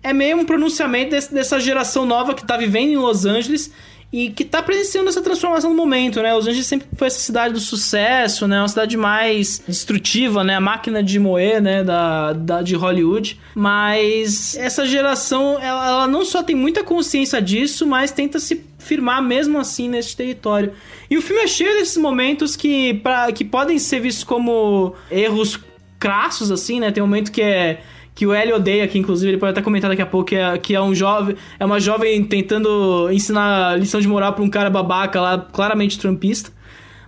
é meio um pronunciamento desse, dessa geração nova que tá vivendo em Los Angeles e que tá presenciando essa transformação no momento, né? Los Angeles sempre foi essa cidade do sucesso, né? Uma cidade mais destrutiva, né? A máquina de moer, né? Da, da de Hollywood. Mas essa geração, ela, ela não só tem muita consciência disso, mas tenta se firmar mesmo assim nesse território. E o filme é cheio desses momentos que, pra, que podem ser vistos como erros crassos, assim, né? Tem um momento que é que o L odeia, que inclusive ele pode até comentar daqui a pouco, que é, que é um jovem. É uma jovem tentando ensinar lição de moral pra um cara babaca lá, claramente trumpista.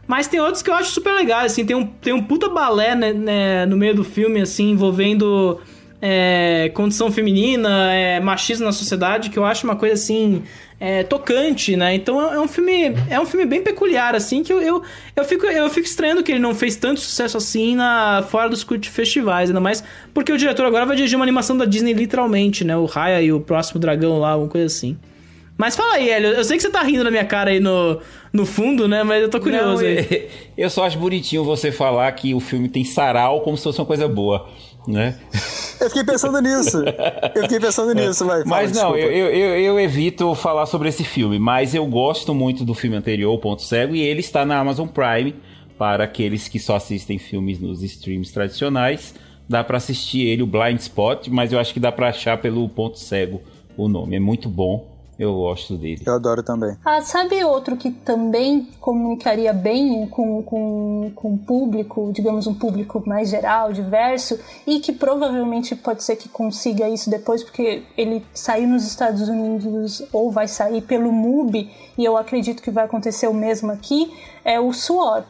Mas tem outros que eu acho super legais, assim, tem um, tem um puta balé né, né, no meio do filme, assim, envolvendo é, condição feminina, é, machismo na sociedade, que eu acho uma coisa assim é, tocante, né? Então é, é um filme é um filme bem peculiar, assim, que eu, eu, eu, fico, eu fico estranhando que ele não fez tanto sucesso assim na, fora dos festivais, ainda mais porque o diretor agora vai dirigir uma animação da Disney literalmente, né? O Raya e o próximo dragão lá, alguma coisa assim. Mas fala aí, Hélio, eu sei que você tá rindo na minha cara aí no, no fundo, né? Mas eu tô curioso
não,
aí.
Eu só acho bonitinho você falar que o filme tem sarau como se fosse uma coisa boa né?
Eu fiquei pensando nisso. Eu fiquei pensando nisso, vai.
Mas não, eu, eu, eu, evito falar sobre esse filme, mas eu gosto muito do filme anterior, O Ponto Cego, e ele está na Amazon Prime para aqueles que só assistem filmes nos streams tradicionais. Dá para assistir ele, o Blind Spot, mas eu acho que dá para achar pelo Ponto Cego o nome. É muito bom. Eu gosto dele.
Eu adoro também.
Ah, sabe outro que também comunicaria bem com, com, com o público, digamos um público mais geral, diverso, e que provavelmente pode ser que consiga isso depois, porque ele saiu nos Estados Unidos ou vai sair pelo MUBI, e eu acredito que vai acontecer o mesmo aqui, é o Suor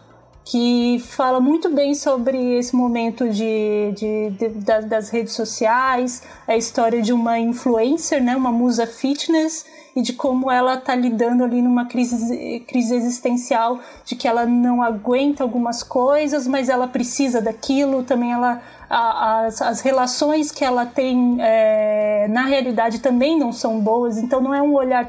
que fala muito bem sobre esse momento de, de, de, das redes sociais, a história de uma influencer, né, uma musa fitness, e de como ela está lidando ali numa crise, crise existencial, de que ela não aguenta algumas coisas, mas ela precisa daquilo, também ela as, as relações que ela tem é, na realidade também não são boas, então não é um olhar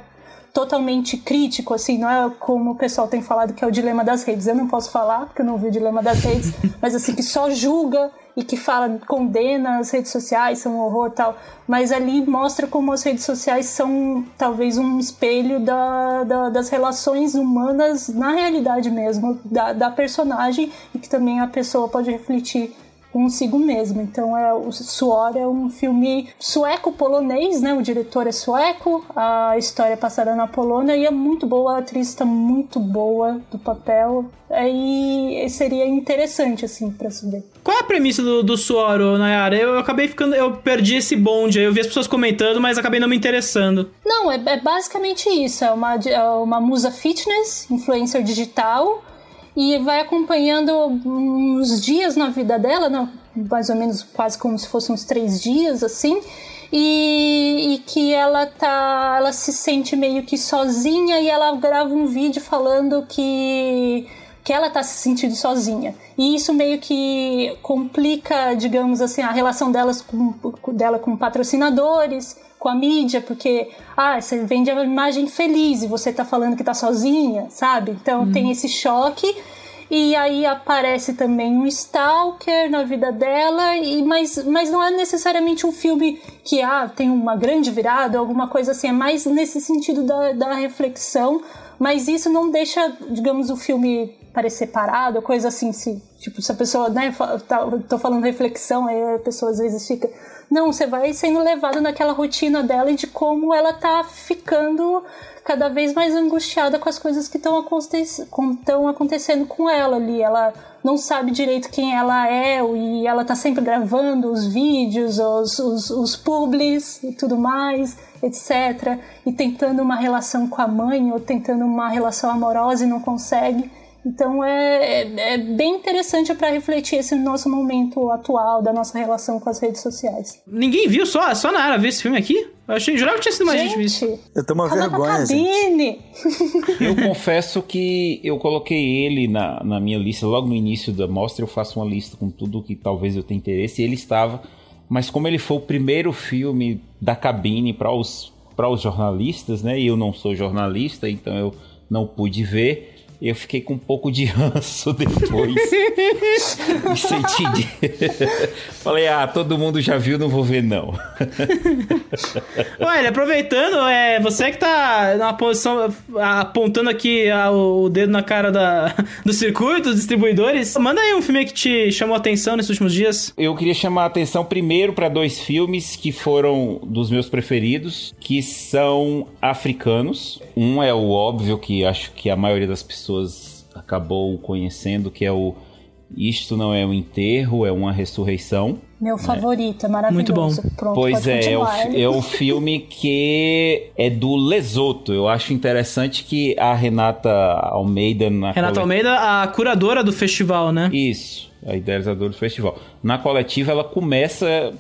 totalmente crítico, assim, não é como o pessoal tem falado que é o dilema das redes. Eu não posso falar, porque eu não vi o dilema das redes, mas assim, que só julga e que fala, condena as redes sociais, são um horror tal, mas ali mostra como as redes sociais são talvez um espelho da, da das relações humanas na realidade mesmo, da, da personagem, e que também a pessoa pode refletir consigo mesmo. Então, é, o Suor é um filme sueco-polonês, né? O diretor é sueco, a história é passada na Polônia e é muito boa, a atriz está muito boa do papel. Aí seria interessante, assim, pra saber.
Qual é a premissa do, do Suor, Nayara? Eu, eu, acabei ficando. Eu perdi esse bonde eu vi as pessoas comentando, mas acabei não me interessando.
Não, é, é basicamente isso. É uma, é uma musa fitness, influencer digital e vai acompanhando uns dias na vida dela, não, mais ou menos quase como se fossem uns três dias assim. E, e, que ela tá, ela se sente meio que sozinha e ela grava um vídeo falando que que ela tá se sentindo sozinha. E isso meio que complica, digamos assim, a relação delas com, dela com patrocinadores, com a mídia, porque ah, você vende a imagem feliz e você tá falando que tá sozinha, sabe? Então hum. tem esse choque. E aí aparece também um stalker na vida dela, e mas, mas não é necessariamente um filme que ah, tem uma grande virada, alguma coisa assim, é mais nesse sentido da, da reflexão, mas isso não deixa, digamos, o filme parecer parado, coisa assim, se, tipo, se a pessoa, né, tá, tô falando reflexão, aí a pessoa às vezes fica, não, você vai sendo levado naquela rotina dela e de como ela tá ficando cada vez mais angustiada com as coisas que estão acontecendo com ela ali. Ela não sabe direito quem ela é e ela tá sempre gravando os vídeos, os, os, os publis e tudo mais, etc. E tentando uma relação com a mãe ou tentando uma relação amorosa e não consegue. Então é, é, é bem interessante para refletir esse nosso momento atual da nossa relação com as redes sociais.
Ninguém viu, só, só na área ver esse filme aqui? Eu achei, jurava que tinha sido mais gente, gente visto.
Eu tô uma vergonha, gente.
Eu confesso que eu coloquei ele na, na minha lista logo no início da mostra. Eu faço uma lista com tudo que talvez eu tenha interesse. E ele estava, mas como ele foi o primeiro filme da cabine para os para os jornalistas, né? E eu não sou jornalista, então eu não pude ver eu fiquei com um pouco de ranço depois. Me senti de... Falei, ah, todo mundo já viu, não vou ver não.
Olha, aproveitando, é, você que tá na posição, apontando aqui o dedo na cara da, do circuito, dos distribuidores, manda aí um filme que te chamou a atenção nesses últimos dias.
Eu queria chamar a atenção primeiro para dois filmes que foram dos meus preferidos, que são africanos. Um é o óbvio que acho que a maioria das pessoas pessoas acabou conhecendo, que é o Isto Não É um Enterro, é uma ressurreição.
Meu né? favorito, é maravilhoso.
Muito bom.
Pronto,
pois é, é o, é o filme que é do Lesoto. Eu acho interessante que a Renata Almeida... Na
Renata Almeida, a curadora do festival, né?
Isso, a idealizadora do festival. Na coletiva, ela começa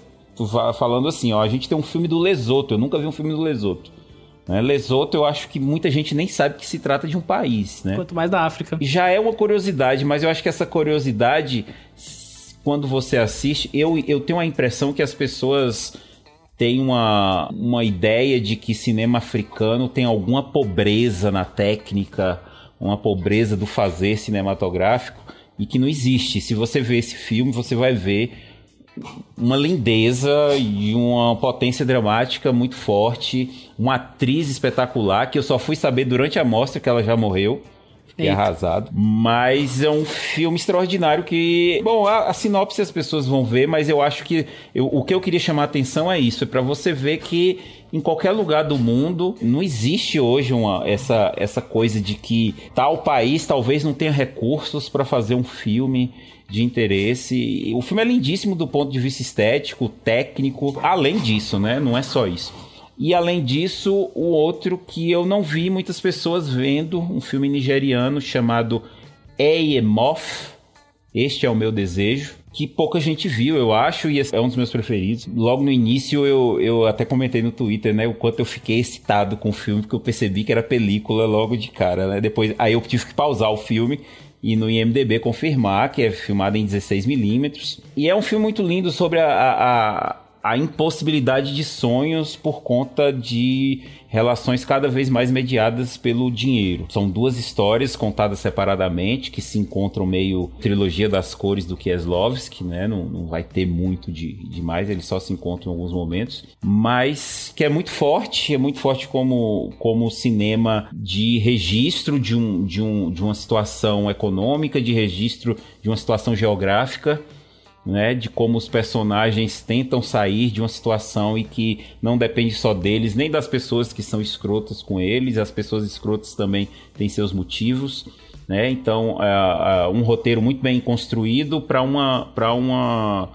falando assim, ó, a gente tem um filme do Lesoto. Eu nunca vi um filme do Lesoto. Né? Lesoto, eu acho que muita gente nem sabe que se trata de um país, né?
Quanto mais da África.
Já é uma curiosidade, mas eu acho que essa curiosidade, quando você assiste, eu, eu tenho a impressão que as pessoas têm uma, uma ideia de que cinema africano tem alguma pobreza na técnica, uma pobreza do fazer cinematográfico, e que não existe. Se você ver esse filme, você vai ver uma lindeza e uma potência dramática muito forte, uma atriz espetacular que eu só fui saber durante a mostra que ela já morreu. Fiquei Eita. arrasado. Mas é um filme extraordinário que. Bom, a, a sinopse as pessoas vão ver, mas eu acho que. Eu, o que eu queria chamar a atenção é isso: é para você ver que em qualquer lugar do mundo não existe hoje uma, essa, essa coisa de que tal país talvez não tenha recursos para fazer um filme de interesse. O filme é lindíssimo do ponto de vista estético, técnico, além disso, né? Não é só isso. E além disso, o outro que eu não vi muitas pessoas vendo, um filme nigeriano chamado Eyemoth. Este é o meu desejo, que pouca gente viu, eu acho, e é um dos meus preferidos. Logo no início eu, eu até comentei no Twitter, né, o quanto eu fiquei excitado com o filme, porque eu percebi que era película logo de cara, né? Depois, aí eu tive que pausar o filme e no IMDB confirmar que é filmado em 16mm. E é um filme muito lindo sobre a, a, a impossibilidade de sonhos por conta de relações cada vez mais mediadas pelo dinheiro. São duas histórias contadas separadamente que se encontram meio trilogia das cores do Kieslowski, né? Não, não vai ter muito de demais, eles só se encontram em alguns momentos, mas que é muito forte, é muito forte como como cinema de registro de um de um de uma situação econômica, de registro de uma situação geográfica né, de como os personagens tentam sair de uma situação e que não depende só deles, nem das pessoas que são escrotas com eles, as pessoas escrotas também têm seus motivos, né? Então, é, é um roteiro muito bem construído para uma para uma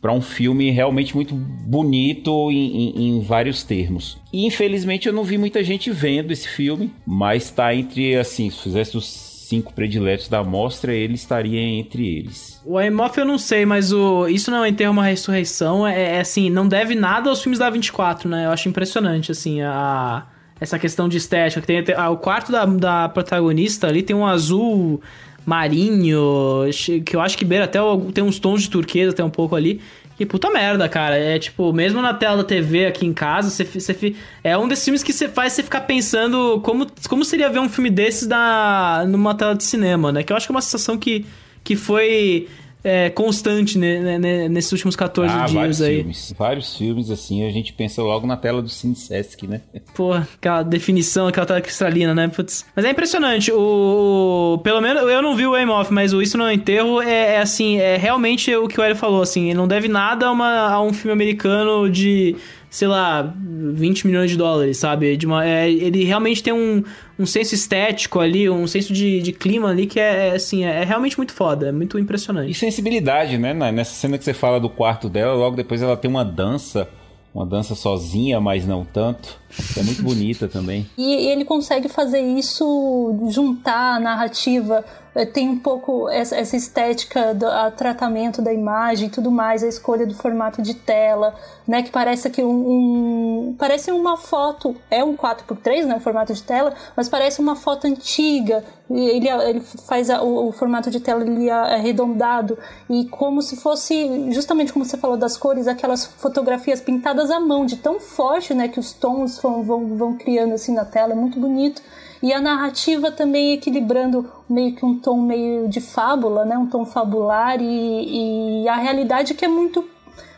para um filme realmente muito bonito em, em, em, vários termos. E infelizmente eu não vi muita gente vendo esse filme, mas está entre assim, se fizesse os cinco prediletos da mostra, ele estaria entre eles.
O Amoff eu não sei, mas o Isso Não é Enterro Uma Ressurreição é, é, assim, não deve nada aos filmes da 24, né? Eu acho impressionante, assim, a... Essa questão de estética. Tem, tem, o quarto da, da protagonista ali tem um azul marinho, que eu acho que beira até tem uns tons de turquesa até um pouco ali. Que puta merda, cara. É tipo, mesmo na tela da TV aqui em casa, você, você é um desses filmes que você faz você ficar pensando como, como seria ver um filme desses na, numa tela de cinema, né? Que eu acho que é uma sensação que, que foi é, constante né, né, nesses últimos 14 ah, dias
vários
aí.
Filmes, vários filmes, assim, a gente pensa logo na tela do Cine Sesc, né?
Pô, aquela definição, aquela tela cristalina, né? Putz. Mas é impressionante. O, o, Pelo menos eu não vi o Aim Off, mas o Isso Não é Enterro é, é, assim, é realmente o que o Hélio falou, assim, não deve nada a, uma, a um filme americano de sei lá, 20 milhões de dólares, sabe? De uma, é, ele realmente tem um, um senso estético ali, um senso de, de clima ali que é, é assim, é, é, realmente muito foda, é muito impressionante.
E sensibilidade, né? Nessa cena que você fala do quarto dela, logo depois ela tem uma dança uma dança sozinha, mas não tanto. É muito bonita também.
E ele consegue fazer isso, juntar a narrativa tem um pouco essa, essa estética do tratamento da imagem e tudo mais, a escolha do formato de tela, né, que parece que um, um, parece uma foto, é um 4x3, né, o formato de tela, mas parece uma foto antiga. Ele, ele faz a, o, o, formato de tela ele é arredondado e como se fosse, justamente como você falou das cores, aquelas fotografias pintadas à mão, de tão forte, né, que os tons vão, vão, vão criando assim na tela, é muito bonito. E a narrativa também equilibrando meio que um tom meio de fábula, né? Um tom fabular e, e a realidade que é muito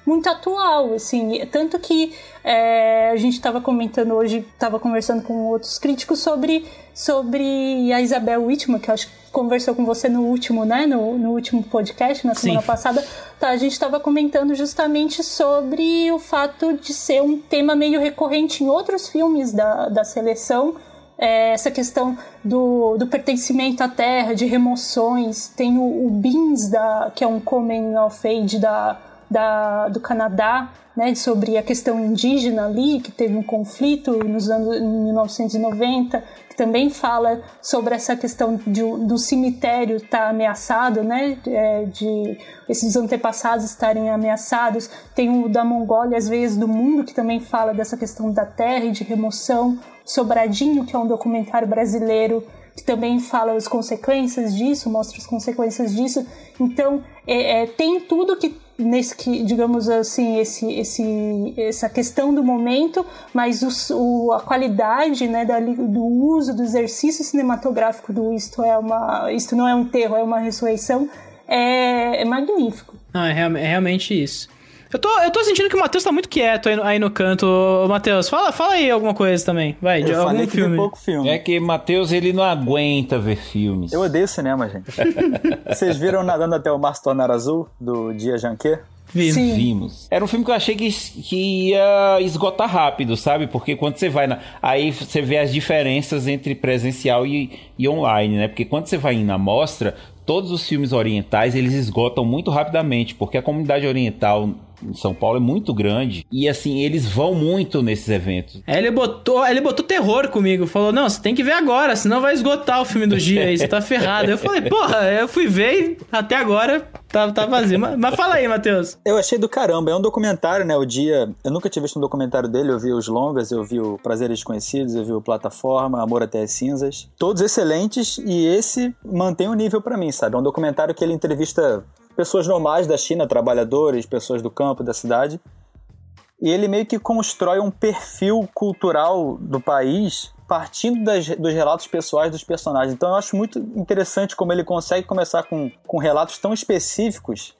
muito atual, assim, tanto que é, a gente estava comentando hoje, estava conversando com outros críticos sobre, sobre a Isabel Whitman, que acho que conversou com você no último, né, no, no último podcast, na semana Sim. passada, tá, a gente estava comentando justamente sobre o fato de ser um tema meio recorrente em outros filmes da, da seleção, é, essa questão do, do, pertencimento à terra, de remoções. Tem o, o BINS, da, que é um Coming of Age da, da, do Canadá, né, sobre a questão indígena ali, que teve um conflito nos anos 1990, que também fala sobre essa questão de, do cemitério estar tá ameaçado, né, é, de esses antepassados estarem ameaçados. Tem o da Mongólia, as veias do mundo, que também fala dessa questão da terra e de remoção. Sobradinho, que é um documentário brasileiro que também fala as consequências disso, mostra as consequências disso. Então, é, é, tem tudo que nesse que digamos assim esse, esse essa questão do momento mas o, o, a qualidade né da, do uso do exercício cinematográfico do isto é uma isto não é um enterro é uma ressurreição é, é magnífico
não é, é realmente isso eu tô, eu tô sentindo que o Matheus tá muito quieto aí no, aí no canto. Matheus, fala, fala aí alguma coisa também. Vai, eu de algum filme.
pouco filme.
É que Matheus, ele não aguenta ver filmes.
Eu odeio cinema, gente. Vocês viram Nadando até o Mar se tornar azul, do Dia Janquet?
Vimos. Sim. Vimos. Era um filme que eu achei que, que ia esgotar rápido, sabe? Porque quando você vai na. Aí você vê as diferenças entre presencial e, e online, né? Porque quando você vai na mostra, todos os filmes orientais eles esgotam muito rapidamente, porque a comunidade oriental em São Paulo é muito grande. E assim, eles vão muito nesses eventos.
É, ele botou, ele botou terror comigo. Falou: não, você tem que ver agora, senão vai esgotar o filme do dia aí, você tá ferrado. Eu falei, porra, eu fui ver e até agora tá, tá vazio. Mas, mas fala aí, Matheus.
Eu achei do caramba. É um documentário, né? O dia. Eu nunca tinha visto um documentário dele, eu vi os longas, eu vi o Prazeres Desconhecidos, eu vi o Plataforma, Amor Até as Cinzas. Todos excelentes e esse mantém o um nível para mim, sabe? É um documentário que ele entrevista pessoas normais da China, trabalhadores, pessoas do campo, da cidade. E ele meio que constrói um perfil cultural do país partindo das, dos relatos pessoais dos personagens. Então eu acho muito interessante como ele consegue começar com, com relatos tão específicos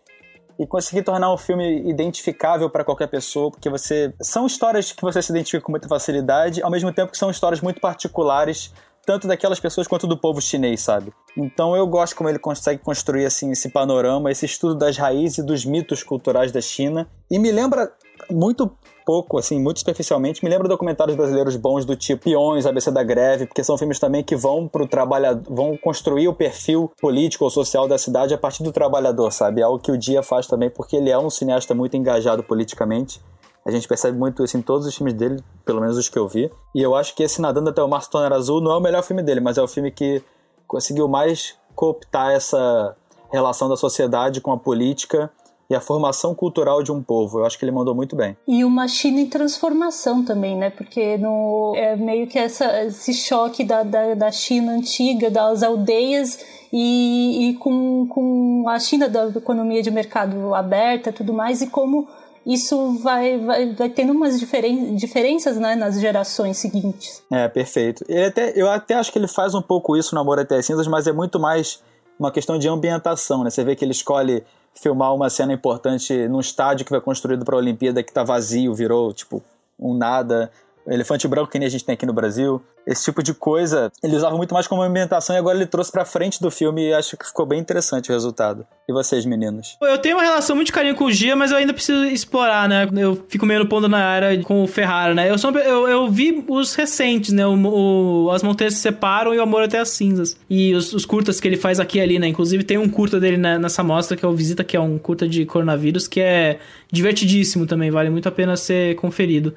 e conseguir tornar um filme identificável para qualquer pessoa, porque você são histórias que você se identifica com muita facilidade, ao mesmo tempo que são histórias muito particulares tanto daquelas pessoas quanto do povo chinês, sabe? Então eu gosto como ele consegue construir assim esse panorama, esse estudo das raízes e dos mitos culturais da China. E me lembra muito pouco, assim, muito superficialmente, me lembra documentários brasileiros bons do tipo Peões, ABC da Greve, porque são filmes também que vão pro trabalhador, vão construir o perfil político ou social da cidade a partir do trabalhador, sabe? É algo que o Dia faz também, porque ele é um cineasta muito engajado politicamente. A gente percebe muito isso em todos os filmes dele, pelo menos os que eu vi. E eu acho que esse Nadando até o Mar se Azul não é o melhor filme dele, mas é o filme que conseguiu mais cooptar essa relação da sociedade com a política e a formação cultural de um povo. Eu acho que ele mandou muito bem.
E uma China em transformação também, né? Porque no, é meio que essa, esse choque da, da, da China antiga, das aldeias e, e com, com a China da economia de mercado aberta tudo mais, e como isso vai, vai, vai tendo umas diferen, diferenças né, nas gerações seguintes.
É, perfeito. Ele até, eu até acho que ele faz um pouco isso no Amor Até Cinzas, mas é muito mais uma questão de ambientação, né? Você vê que ele escolhe filmar uma cena importante num estádio que foi construído para a Olimpíada que está vazio, virou tipo um nada. Elefante branco que nem a gente tem aqui no Brasil. Esse tipo de coisa, ele usava muito mais como ambientação e agora ele trouxe pra frente do filme e acho que ficou bem interessante o resultado. E vocês, meninos?
Eu tenho uma relação muito carinho com o Gia, mas eu ainda preciso explorar, né? Eu fico meio no ponto na área com o Ferrara, né? Eu, só, eu, eu vi os recentes, né? O, o, As Montanhas se Separam e O Amor Até as Cinzas. E os, os, curtas que ele faz aqui e ali, né? Inclusive tem um curta dele né, nessa mostra que é o Visita, que é um curta de coronavírus, que é divertidíssimo também, vale muito a pena ser conferido.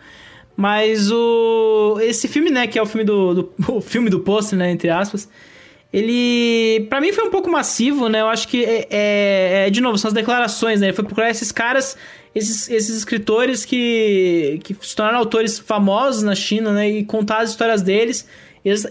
Mas o esse filme, né, que é o filme do, do o filme do pôster, né, entre aspas, ele para mim foi um pouco massivo, né? Eu acho que é, é, é, de novo são as declarações, né? Ele foi procurar esses caras, esses, esses escritores que que se tornaram autores famosos na China, né, e contar as histórias deles.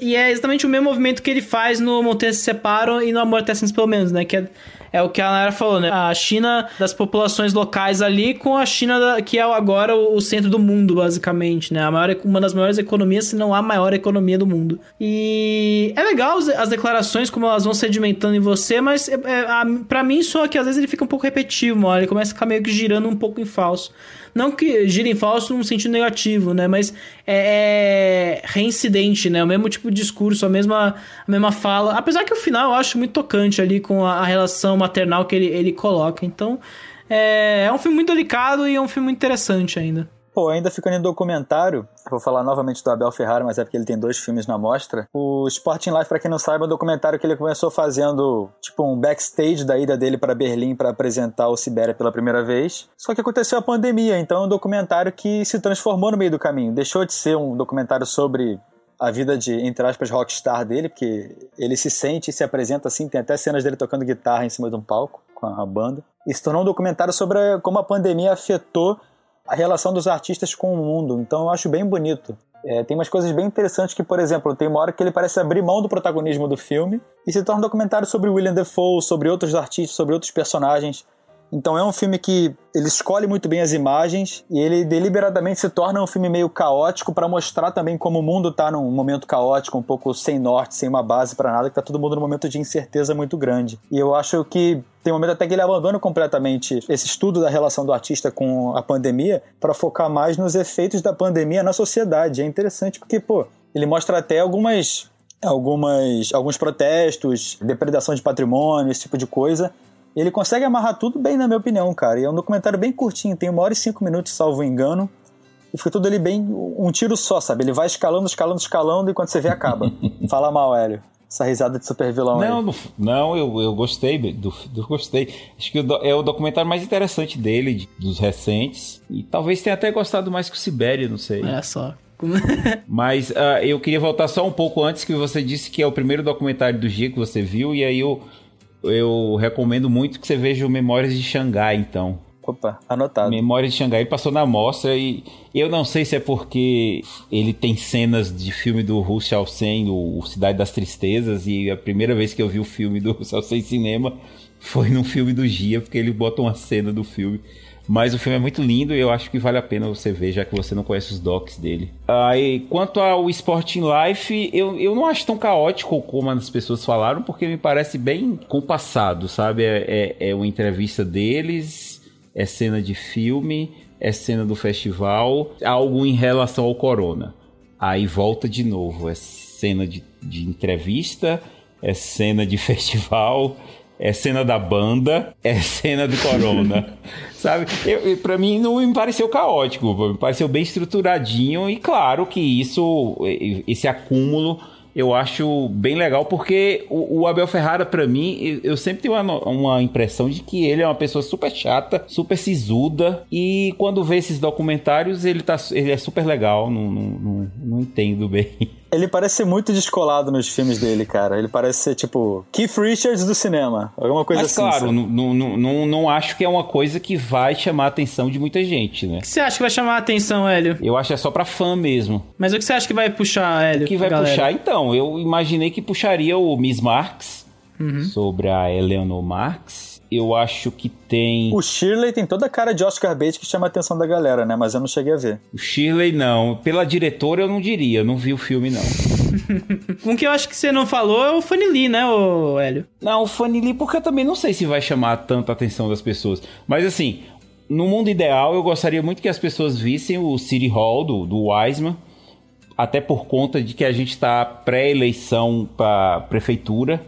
E é exatamente o mesmo movimento que ele faz no Montanhas se Separam e no Amor Até pelo menos, né? Que é é o que a Nara falou, né? A China das populações locais ali com a China da, que é agora o, centro do mundo, basicamente, né? A maior, uma das maiores economias, se não a maior economia do mundo. E é legal as declarações, como elas vão sedimentando em você, mas é, é, para mim só que às vezes ele fica um pouco repetitivo, ele começa a ficar meio que girando um pouco em falso. Não que gira em falso num sentido negativo, né? Mas é, é reincidente, né? O mesmo tipo de discurso, a mesma, a mesma fala. Apesar que o final eu acho muito tocante ali com a, a relação maternal que ele, ele coloca. Então, é, é um filme muito delicado e é um filme muito interessante ainda.
Pô, ainda ficando em documentário, vou falar novamente do Abel Ferrara, mas é porque ele tem dois filmes na mostra. O Sporting Life, para quem não sabe, é um documentário que ele começou fazendo, tipo, um backstage da ida dele para Berlim para apresentar o Sibéria pela primeira vez. Só que aconteceu a pandemia, então é um documentário que se transformou no meio do caminho. Deixou de ser um documentário sobre a vida de, entre aspas, rockstar dele, porque ele se sente e se apresenta assim, tem até cenas dele tocando guitarra em cima de um palco com a banda. E se tornou um documentário sobre como a pandemia afetou a relação dos artistas com o mundo. Então eu acho bem bonito. É, tem umas coisas bem interessantes que, por exemplo, tem uma hora que ele parece abrir mão do protagonismo do filme e se torna um documentário sobre William Defoe, sobre outros artistas, sobre outros personagens. Então é um filme que ele escolhe muito bem as imagens e ele deliberadamente se torna um filme meio caótico para mostrar também como o mundo está num momento caótico, um pouco sem norte, sem uma base para nada, que tá todo mundo num momento de incerteza muito grande. E eu acho que tem um momento até que ele abandona completamente esse estudo da relação do artista com a pandemia para focar mais nos efeitos da pandemia na sociedade. É interessante porque, pô, ele mostra até algumas algumas alguns protestos, depredação de patrimônio, esse tipo de coisa, ele consegue amarrar tudo bem, na minha opinião, cara. E é um documentário bem curtinho, tem uma hora e cinco minutos, salvo engano. E fica tudo ali bem. Um tiro só, sabe? Ele vai escalando, escalando, escalando, e quando você vê, acaba. Fala mal, Hélio. Essa risada de super vilão
não,
aí.
Não, eu, eu gostei, do, do, gostei. Acho que é o documentário mais interessante dele, de, dos recentes. E talvez tenha até gostado mais que o Sibéria, não sei.
É só.
Mas uh, eu queria voltar só um pouco antes que você disse que é o primeiro documentário do G que você viu, e aí eu eu recomendo muito que você veja o Memórias de Xangai, então.
Opa, anotado.
Memórias de Xangai, passou na mostra e eu não sei se é porque ele tem cenas de filme do Hu Xiaosen, o Cidade das Tristezas, e a primeira vez que eu vi o filme do Hu Xiaosen cinema foi num filme do Gia, porque ele bota uma cena do filme. Mas o filme é muito lindo e eu acho que vale a pena você ver, já que você não conhece os docs dele. Aí, quanto ao Sporting Life, eu, eu não acho tão caótico como as pessoas falaram, porque me parece bem compassado, sabe? É, é, é uma entrevista deles, é cena de filme, é cena do festival, algo em relação ao Corona. Aí volta de novo, é cena de, de entrevista, é cena de festival, é cena da banda, é cena do Corona. sabe? Eu, pra mim não me pareceu caótico, me pareceu bem estruturadinho e claro que isso, esse acúmulo eu acho bem legal, porque o, o Abel Ferrara, para mim, eu, sempre tenho uma, uma, impressão de que ele é uma pessoa super chata, super sisuda, e quando vê esses documentários, ele, tá, ele é super legal, não, não, não, não entendo bem.
Ele parece ser muito descolado nos filmes dele, cara. Ele parece ser, tipo, Keith Richards do cinema. Alguma coisa
Mas,
assim.
Mas, claro, não, não, não, não acho que é uma coisa que vai chamar a atenção de muita gente, né? O
que você acha que vai chamar a atenção, Hélio?
Eu acho que é só pra fã mesmo.
Mas o que você acha que vai puxar, Hélio? O
que vai galera? puxar, então? Eu imaginei que puxaria o Miss Marx, uhum. sobre a Eleanor Marx eu acho que tem.
O Shirley tem toda a cara de Oscar Bates que chama a atenção da galera, né? Mas eu não cheguei a ver.
O Shirley não. Pela diretora eu não diria, eu não vi o filme não.
um que eu acho que você não falou é o Fanny Lee, né, o Hélio?
Não, o Fanny Lee, porque eu também não sei se vai chamar tanta atenção das pessoas. Mas assim, no mundo ideal eu gostaria muito que as pessoas vissem o City Hall do, do Wiseman até por conta de que a gente está pré-eleição para prefeitura,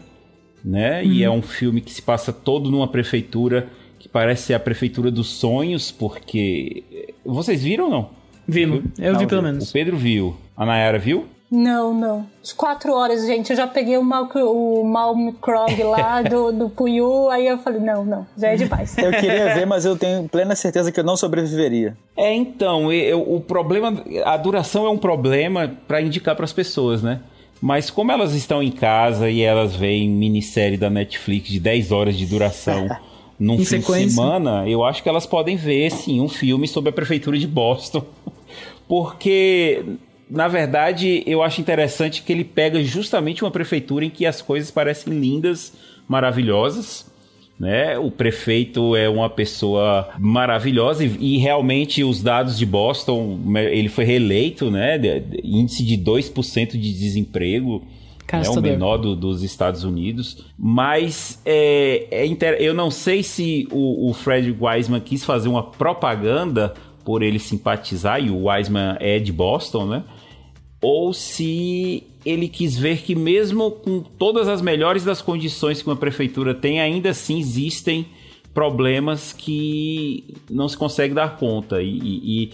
né? Uhum. E é um filme que se passa todo numa prefeitura que parece ser a prefeitura dos sonhos, porque vocês viram ou não?
Vimos, eu não, vi pelo menos.
O Pedro viu. A Nayara viu?
Não, não. As quatro horas, gente, eu já peguei o Mal, o Mal Krog lá do, do Puyu, aí eu falei, não, não, já é demais.
Eu queria ver, mas eu tenho plena certeza que eu não sobreviveria.
É, então, eu, o problema, a duração é um problema para indicar para as pessoas, né? Mas como elas estão em casa e elas veem minissérie da Netflix de 10 horas de duração num fim sequência. de semana, eu acho que elas podem ver, sim, um filme sobre a prefeitura de Boston. Porque na verdade, eu acho interessante que ele pega justamente uma prefeitura em que as coisas parecem lindas, maravilhosas. Né? O prefeito é uma pessoa maravilhosa e, e, realmente os dados de Boston, ele foi reeleito, né? De, de, índice de 2% de desemprego. É o menor do, dos Estados Unidos. Mas é, é inter... eu não sei se o, o Fred Wiseman quis fazer uma propaganda por ele simpatizar, e o Wiseman é de Boston, né? Ou se ele quis ver que mesmo com todas as melhores das condições que uma prefeitura tem, ainda assim existem problemas que não se consegue dar conta. E, e,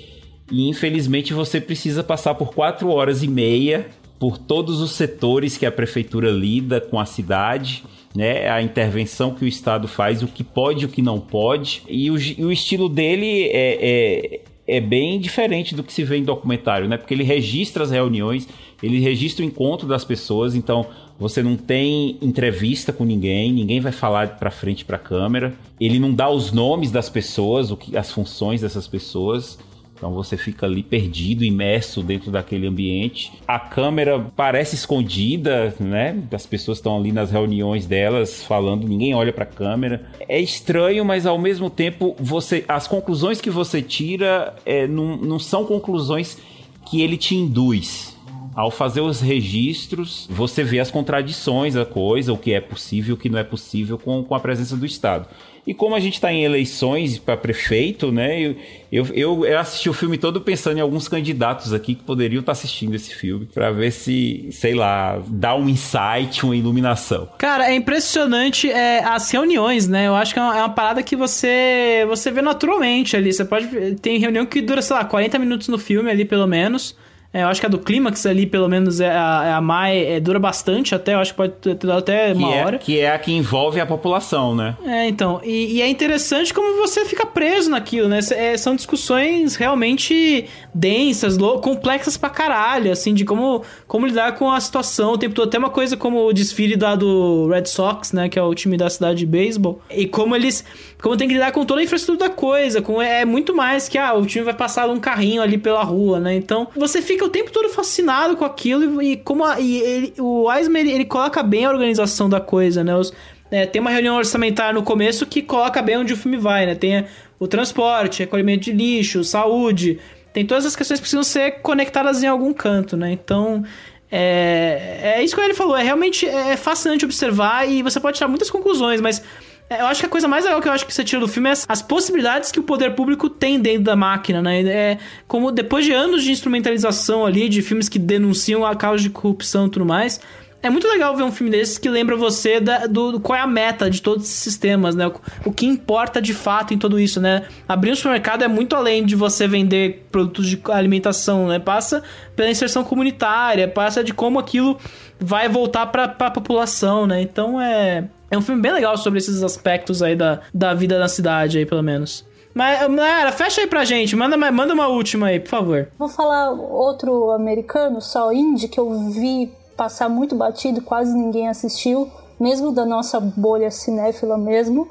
e, infelizmente você precisa passar por quatro horas e meia por todos os setores que a prefeitura lida com a cidade. Né, a intervenção que o Estado faz, o que pode e o que não pode. E o, e o estilo dele é, é é bem diferente do que se vê em documentário, né? Porque ele registra as reuniões, ele registra o encontro das pessoas, então você não tem entrevista com ninguém, ninguém vai falar para frente para câmera. Ele não dá os nomes das pessoas, o que, as funções dessas pessoas. Então você fica ali perdido, imerso dentro daquele ambiente. A câmera parece escondida, né? As pessoas estão ali nas reuniões delas falando, ninguém olha para a câmera. É estranho, mas ao mesmo tempo você, as conclusões que você tira é, não, não são conclusões que ele te induz. Ao fazer os registros, você vê as contradições da coisa, o que é possível, o que não é possível com, com a presença do Estado. E como a gente está em eleições para prefeito, né? Eu, eu, eu, assisti o filme todo pensando em alguns candidatos aqui que poderiam estar tá assistindo esse filme para ver se, sei lá, dá um insight, uma iluminação.
Cara, é impressionante é, as reuniões, né? Eu acho que é uma, é uma, parada que você você vê naturalmente ali. Você pode tem reunião que dura, sei lá, 40 minutos no filme ali pelo menos. É, eu acho que a do clímax ali, pelo menos, é a, é a mais. É, dura bastante até, eu acho que pode ter dado até uma
que
é, hora.
Que é a que envolve a população, né?
É, então. E, e é interessante como você fica preso naquilo, né? É, são discussões realmente densas, complexas pra caralho, assim, de como, como lidar com a situação o tempo todo. Até uma coisa como o desfile da do Red Sox, né? Que é o time da cidade de beisebol. E como eles. Como tem que lidar com toda a infraestrutura da coisa. Com, é muito mais que, ah, o time vai passar um carrinho ali pela rua, né? Então, você fica o tempo todo fascinado com aquilo e, como a, e ele, o Eisman ele, ele, coloca bem a organização da coisa, né? Os, é, tem uma reunião orçamentária no começo que coloca bem onde o filme vai, né? Tem o transporte, recolhimento de lixo, saúde, tem todas as questões que precisam ser conectadas em algum canto, né? Então, é, é isso que ele falou, é realmente é fascinante observar e você pode tirar muitas conclusões, mas é, eu acho que a coisa mais legal que eu acho que você tira do filme é as, as possibilidades que o poder público tem dentro da máquina, né? É como depois de anos de instrumentalização ali, de filmes que denunciam a causa de corrupção e tudo mais, é muito legal ver um filme desses que lembra você da, do, do, qual é a meta de todos esses sistemas, né? O, o, que importa de fato em tudo isso, né? Abrir um supermercado é muito além de você vender produtos de alimentação, né? Passa pela inserção comunitária, passa de como aquilo vai voltar para a população, né? Então é é um filme bem legal sobre esses aspectos aí da, da vida na cidade aí, pelo menos. Mas, Mayara, fecha aí pra gente. Manda, manda uma última aí, por favor.
Vou falar outro americano, só indie, que eu vi passar muito batido, quase ninguém assistiu, mesmo da nossa bolha cinéfila mesmo,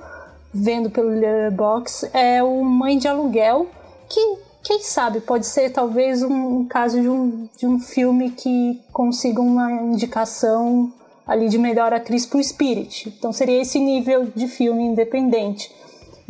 vendo pelo Letterboxd, é o Mãe de Aluguel, que quem sabe pode ser talvez um caso de um, de um filme que consiga uma indicação ali de melhor atriz pro Spirit. Então seria esse nível de filme independente.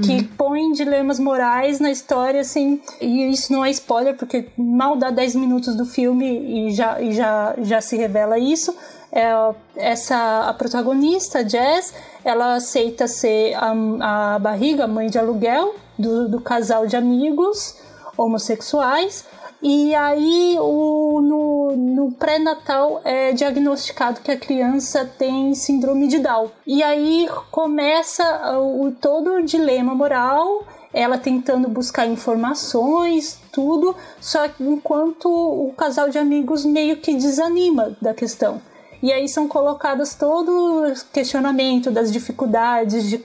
Que uhum. põe dilemas morais na história, assim, e isso não é spoiler, porque mal dá 10 minutos do filme e já, e já, já se revela isso. É, essa a protagonista, Jazz, ela aceita ser a, a barriga, mãe de aluguel do, do casal de amigos homossexuais. E aí, o, no, no, pré-natal é diagnosticado que a criança tem síndrome de Down. E aí começa o, todo o dilema moral ela tentando buscar informações, tudo, só que enquanto o casal de amigos meio que desanima da questão. E aí são colocados todo o questionamento das dificuldades de,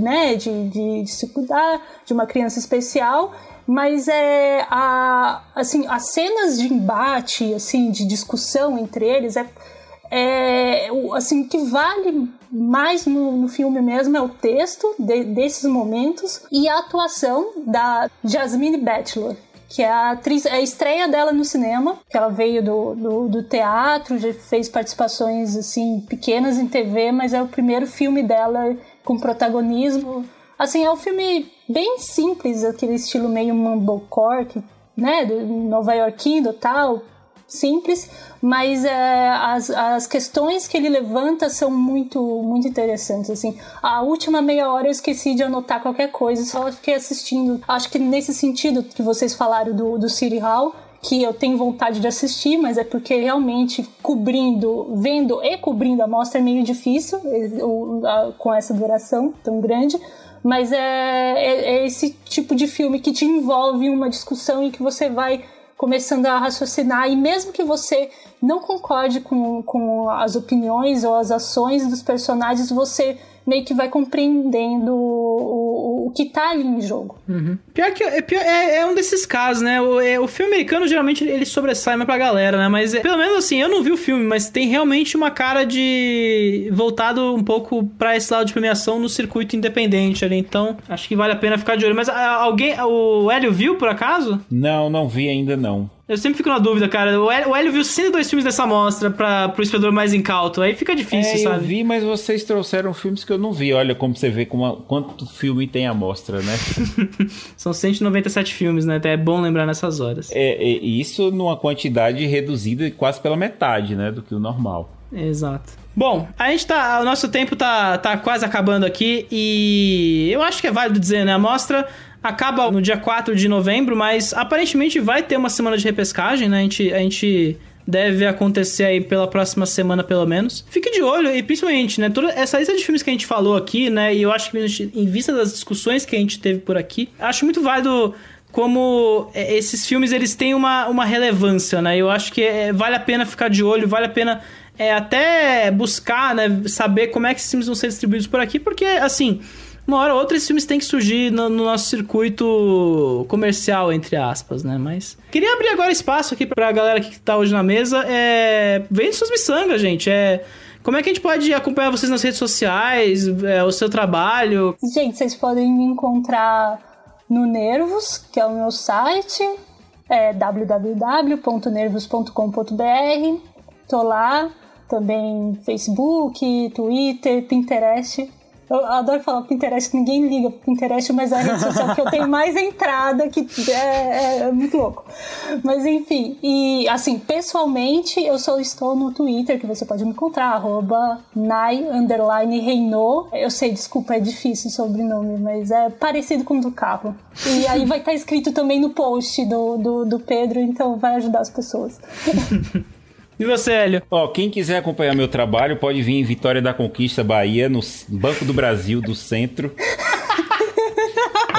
né, de, de, de se cuidar de uma criança especial mas é a, assim as cenas de embate assim de discussão entre eles é, é assim que vale mais no, no filme mesmo é o texto de, desses momentos e a atuação da Jasmine Bachelor que é a atriz, é a estreia dela no cinema, que ela veio do, do, do, teatro, já fez participações assim pequenas em TV, mas é o primeiro filme dela com protagonismo. Assim, é um filme bem simples, aquele estilo meio mumblecore, né, do nova iorquino tal, simples, mas é, as, as questões que ele levanta são muito muito interessantes assim. A última meia hora eu esqueci de anotar qualquer coisa, só fiquei assistindo. Acho que nesse sentido que vocês falaram do, do City Hall, que eu tenho vontade de assistir, mas é porque realmente cobrindo, vendo e cobrindo a mostra é meio difícil com essa duração tão grande. Mas é, é, é esse tipo de filme que te envolve em uma discussão e que você vai começando a raciocinar, e mesmo que você não concorde com, com as opiniões ou as ações dos personagens, você meio que vai compreendendo o, o, que tá ali em jogo.
Uhum. Pior que é, pior, é, é, um desses casos, né? O, é, o filme americano geralmente ele sobressai mais pra galera, né? Mas é, pelo menos assim, eu não vi o filme, mas tem realmente uma cara de. voltado um pouco pra esse lado de premiação no circuito independente ali. Então, acho que vale a pena ficar de olho. Mas a, alguém. O Hélio viu por acaso?
Não, não vi ainda não.
Eu sempre fico na dúvida, cara. O Hélio viu 102 filmes dessa mostra pra, pro espectador mais incauto. Aí fica difícil,
é,
sabe?
Eu vi, mas vocês trouxeram filmes que eu não vi. Olha como você vê como, quanto filme tem a mostra, né?
São 197 filmes, né? Até é bom lembrar nessas horas.
É, é, isso numa quantidade reduzida quase pela metade, né? Do que o normal.
Exato. Bom, a gente tá. O nosso tempo tá, tá quase acabando aqui e eu acho que é válido dizer, né? A mostra acaba no dia 4 de novembro, mas aparentemente vai ter uma semana de repescagem, né? A gente, a gente deve acontecer aí pela próxima semana, pelo menos. Fique de olho e principalmente, né? Toda essa lista de filmes que a gente falou aqui, né? E eu acho que em vista das discussões que a gente teve por aqui, acho muito válido como é, esses filmes eles têm uma, uma relevância, né? Eu acho que é, vale a pena ficar de olho, vale a pena é, até buscar, né? Saber como é que esses filmes vão ser distribuídos por aqui, porque assim uma hora ou outra esses filmes têm que surgir no, no, nosso circuito comercial, entre aspas, né? Mas. Queria abrir agora espaço aqui pra galera que tá hoje na mesa. É. Vem suas miçangas, gente. É. Como é que a gente pode acompanhar vocês nas redes sociais, é, o seu trabalho?
Gente, vocês podem me encontrar no Nervos, que é o meu site, é www.nervos.com.br. Tô lá, também Facebook, Twitter, Pinterest. Eu adoro falar Pinterest, ninguém liga pro Pinterest, mas é a rede social que eu tenho mais entrada, que é, é, é, muito louco. Mas enfim, e assim, pessoalmente, eu só estou no Twitter, que você pode me encontrar, arroba Nai. Eu sei, desculpa, é difícil o sobrenome, mas é parecido com o do carro. E aí vai estar escrito também no post do, do, do Pedro, então vai ajudar as pessoas.
E você, Hélio?
Ó, quem quiser acompanhar meu trabalho pode vir em Vitória da Conquista, Bahia, no Banco do Brasil, do centro.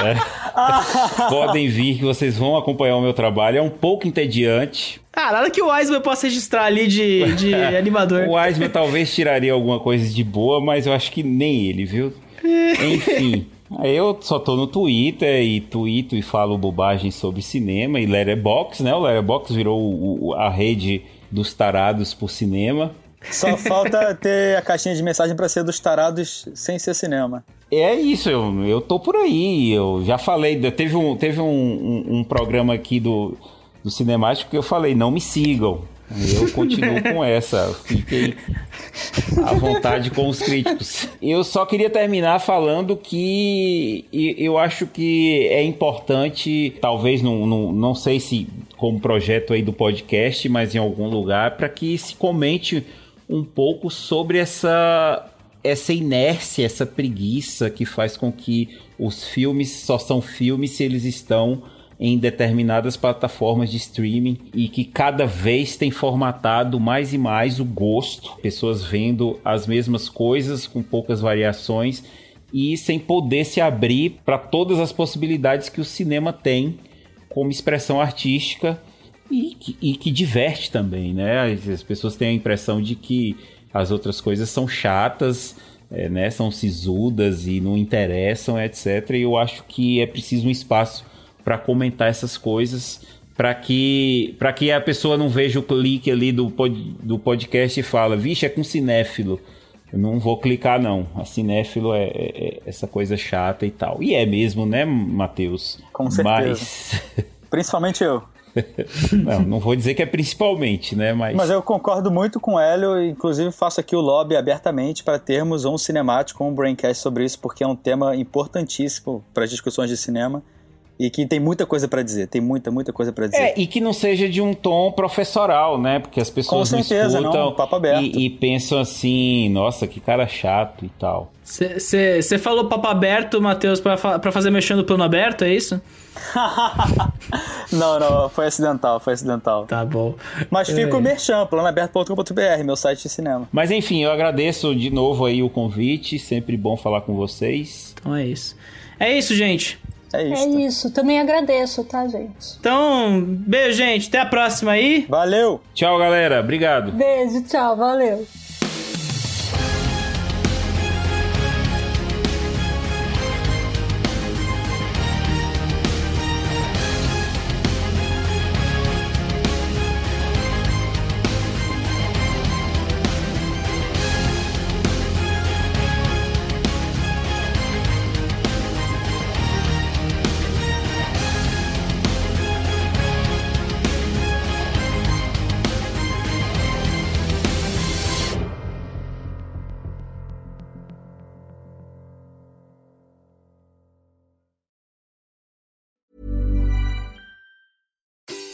É. Podem vir que vocês vão acompanhar o meu trabalho. É um pouco entediante.
Ah, nada que o Wiseman possa registrar ali de, de animador.
o Wiseman talvez tiraria alguma coisa de boa, mas eu acho que nem ele, viu? Enfim. Eu só tô no Twitter e tweeto e falo bobagem sobre cinema e Letterboxd, né? O Letterboxd virou o, a rede dos tarados por cinema.
Só falta ter a caixinha de mensagem para ser dos tarados sem ser cinema.
É isso, eu, eu tô por aí. Eu já falei, teve um, teve um, um, um programa aqui do, do Cinemático que eu falei, não me sigam. Eu continuo com essa. Fiquei à vontade com os críticos. Eu só queria terminar falando que eu acho que é importante, talvez não, não, não sei se como projeto aí do podcast, mas em algum lugar, para que se comente um pouco sobre essa essa inércia, essa preguiça que faz com que os filmes só são filmes se eles estão em determinadas plataformas de streaming e que cada vez tem formatado mais e mais o gosto, pessoas vendo as mesmas coisas com poucas variações e sem poder se abrir para todas as possibilidades que o cinema tem como expressão artística e que, e que diverte também, né? As pessoas têm a impressão de que as outras coisas são chatas, é, né? São sisudas e não interessam, etc. E eu acho que é preciso um espaço para comentar essas coisas para que para que a pessoa não veja o clique ali do, pod, do podcast e fala, vixe, é com cinéfilo. Eu não vou clicar, não. A cinéfilo é, é, é essa coisa chata e tal. E é mesmo, né, Matheus?
Com certeza. Mas... Principalmente eu.
não, não vou dizer que é principalmente, né? Mas...
Mas eu concordo muito com o Hélio, inclusive faço aqui o lobby abertamente para termos um cinemático, um braincast sobre isso, porque é um tema importantíssimo para as discussões de cinema e que tem muita coisa para dizer, tem muita, muita coisa para dizer.
É, e que não seja de um tom professoral, né? Porque as pessoas
Com certeza,
não escutam
não, papo aberto.
E, e, pensam assim, nossa, que cara chato e tal.
Você falou papo aberto, Matheus, para fazer mexendo no plano aberto, é isso?
não, não, foi acidental, foi acidental.
Tá bom.
Mas fica é. o merchan, planoaberto.com.br, meu site de cinema.
Mas enfim, eu agradeço de novo aí o convite, sempre bom falar com vocês.
Então é isso. É isso, gente.
É isso. É isso. Também agradeço, tá, gente?
Então, beijo, gente. Até a próxima aí.
Valeu.
Tchau, galera. Obrigado.
Beijo, tchau. Valeu.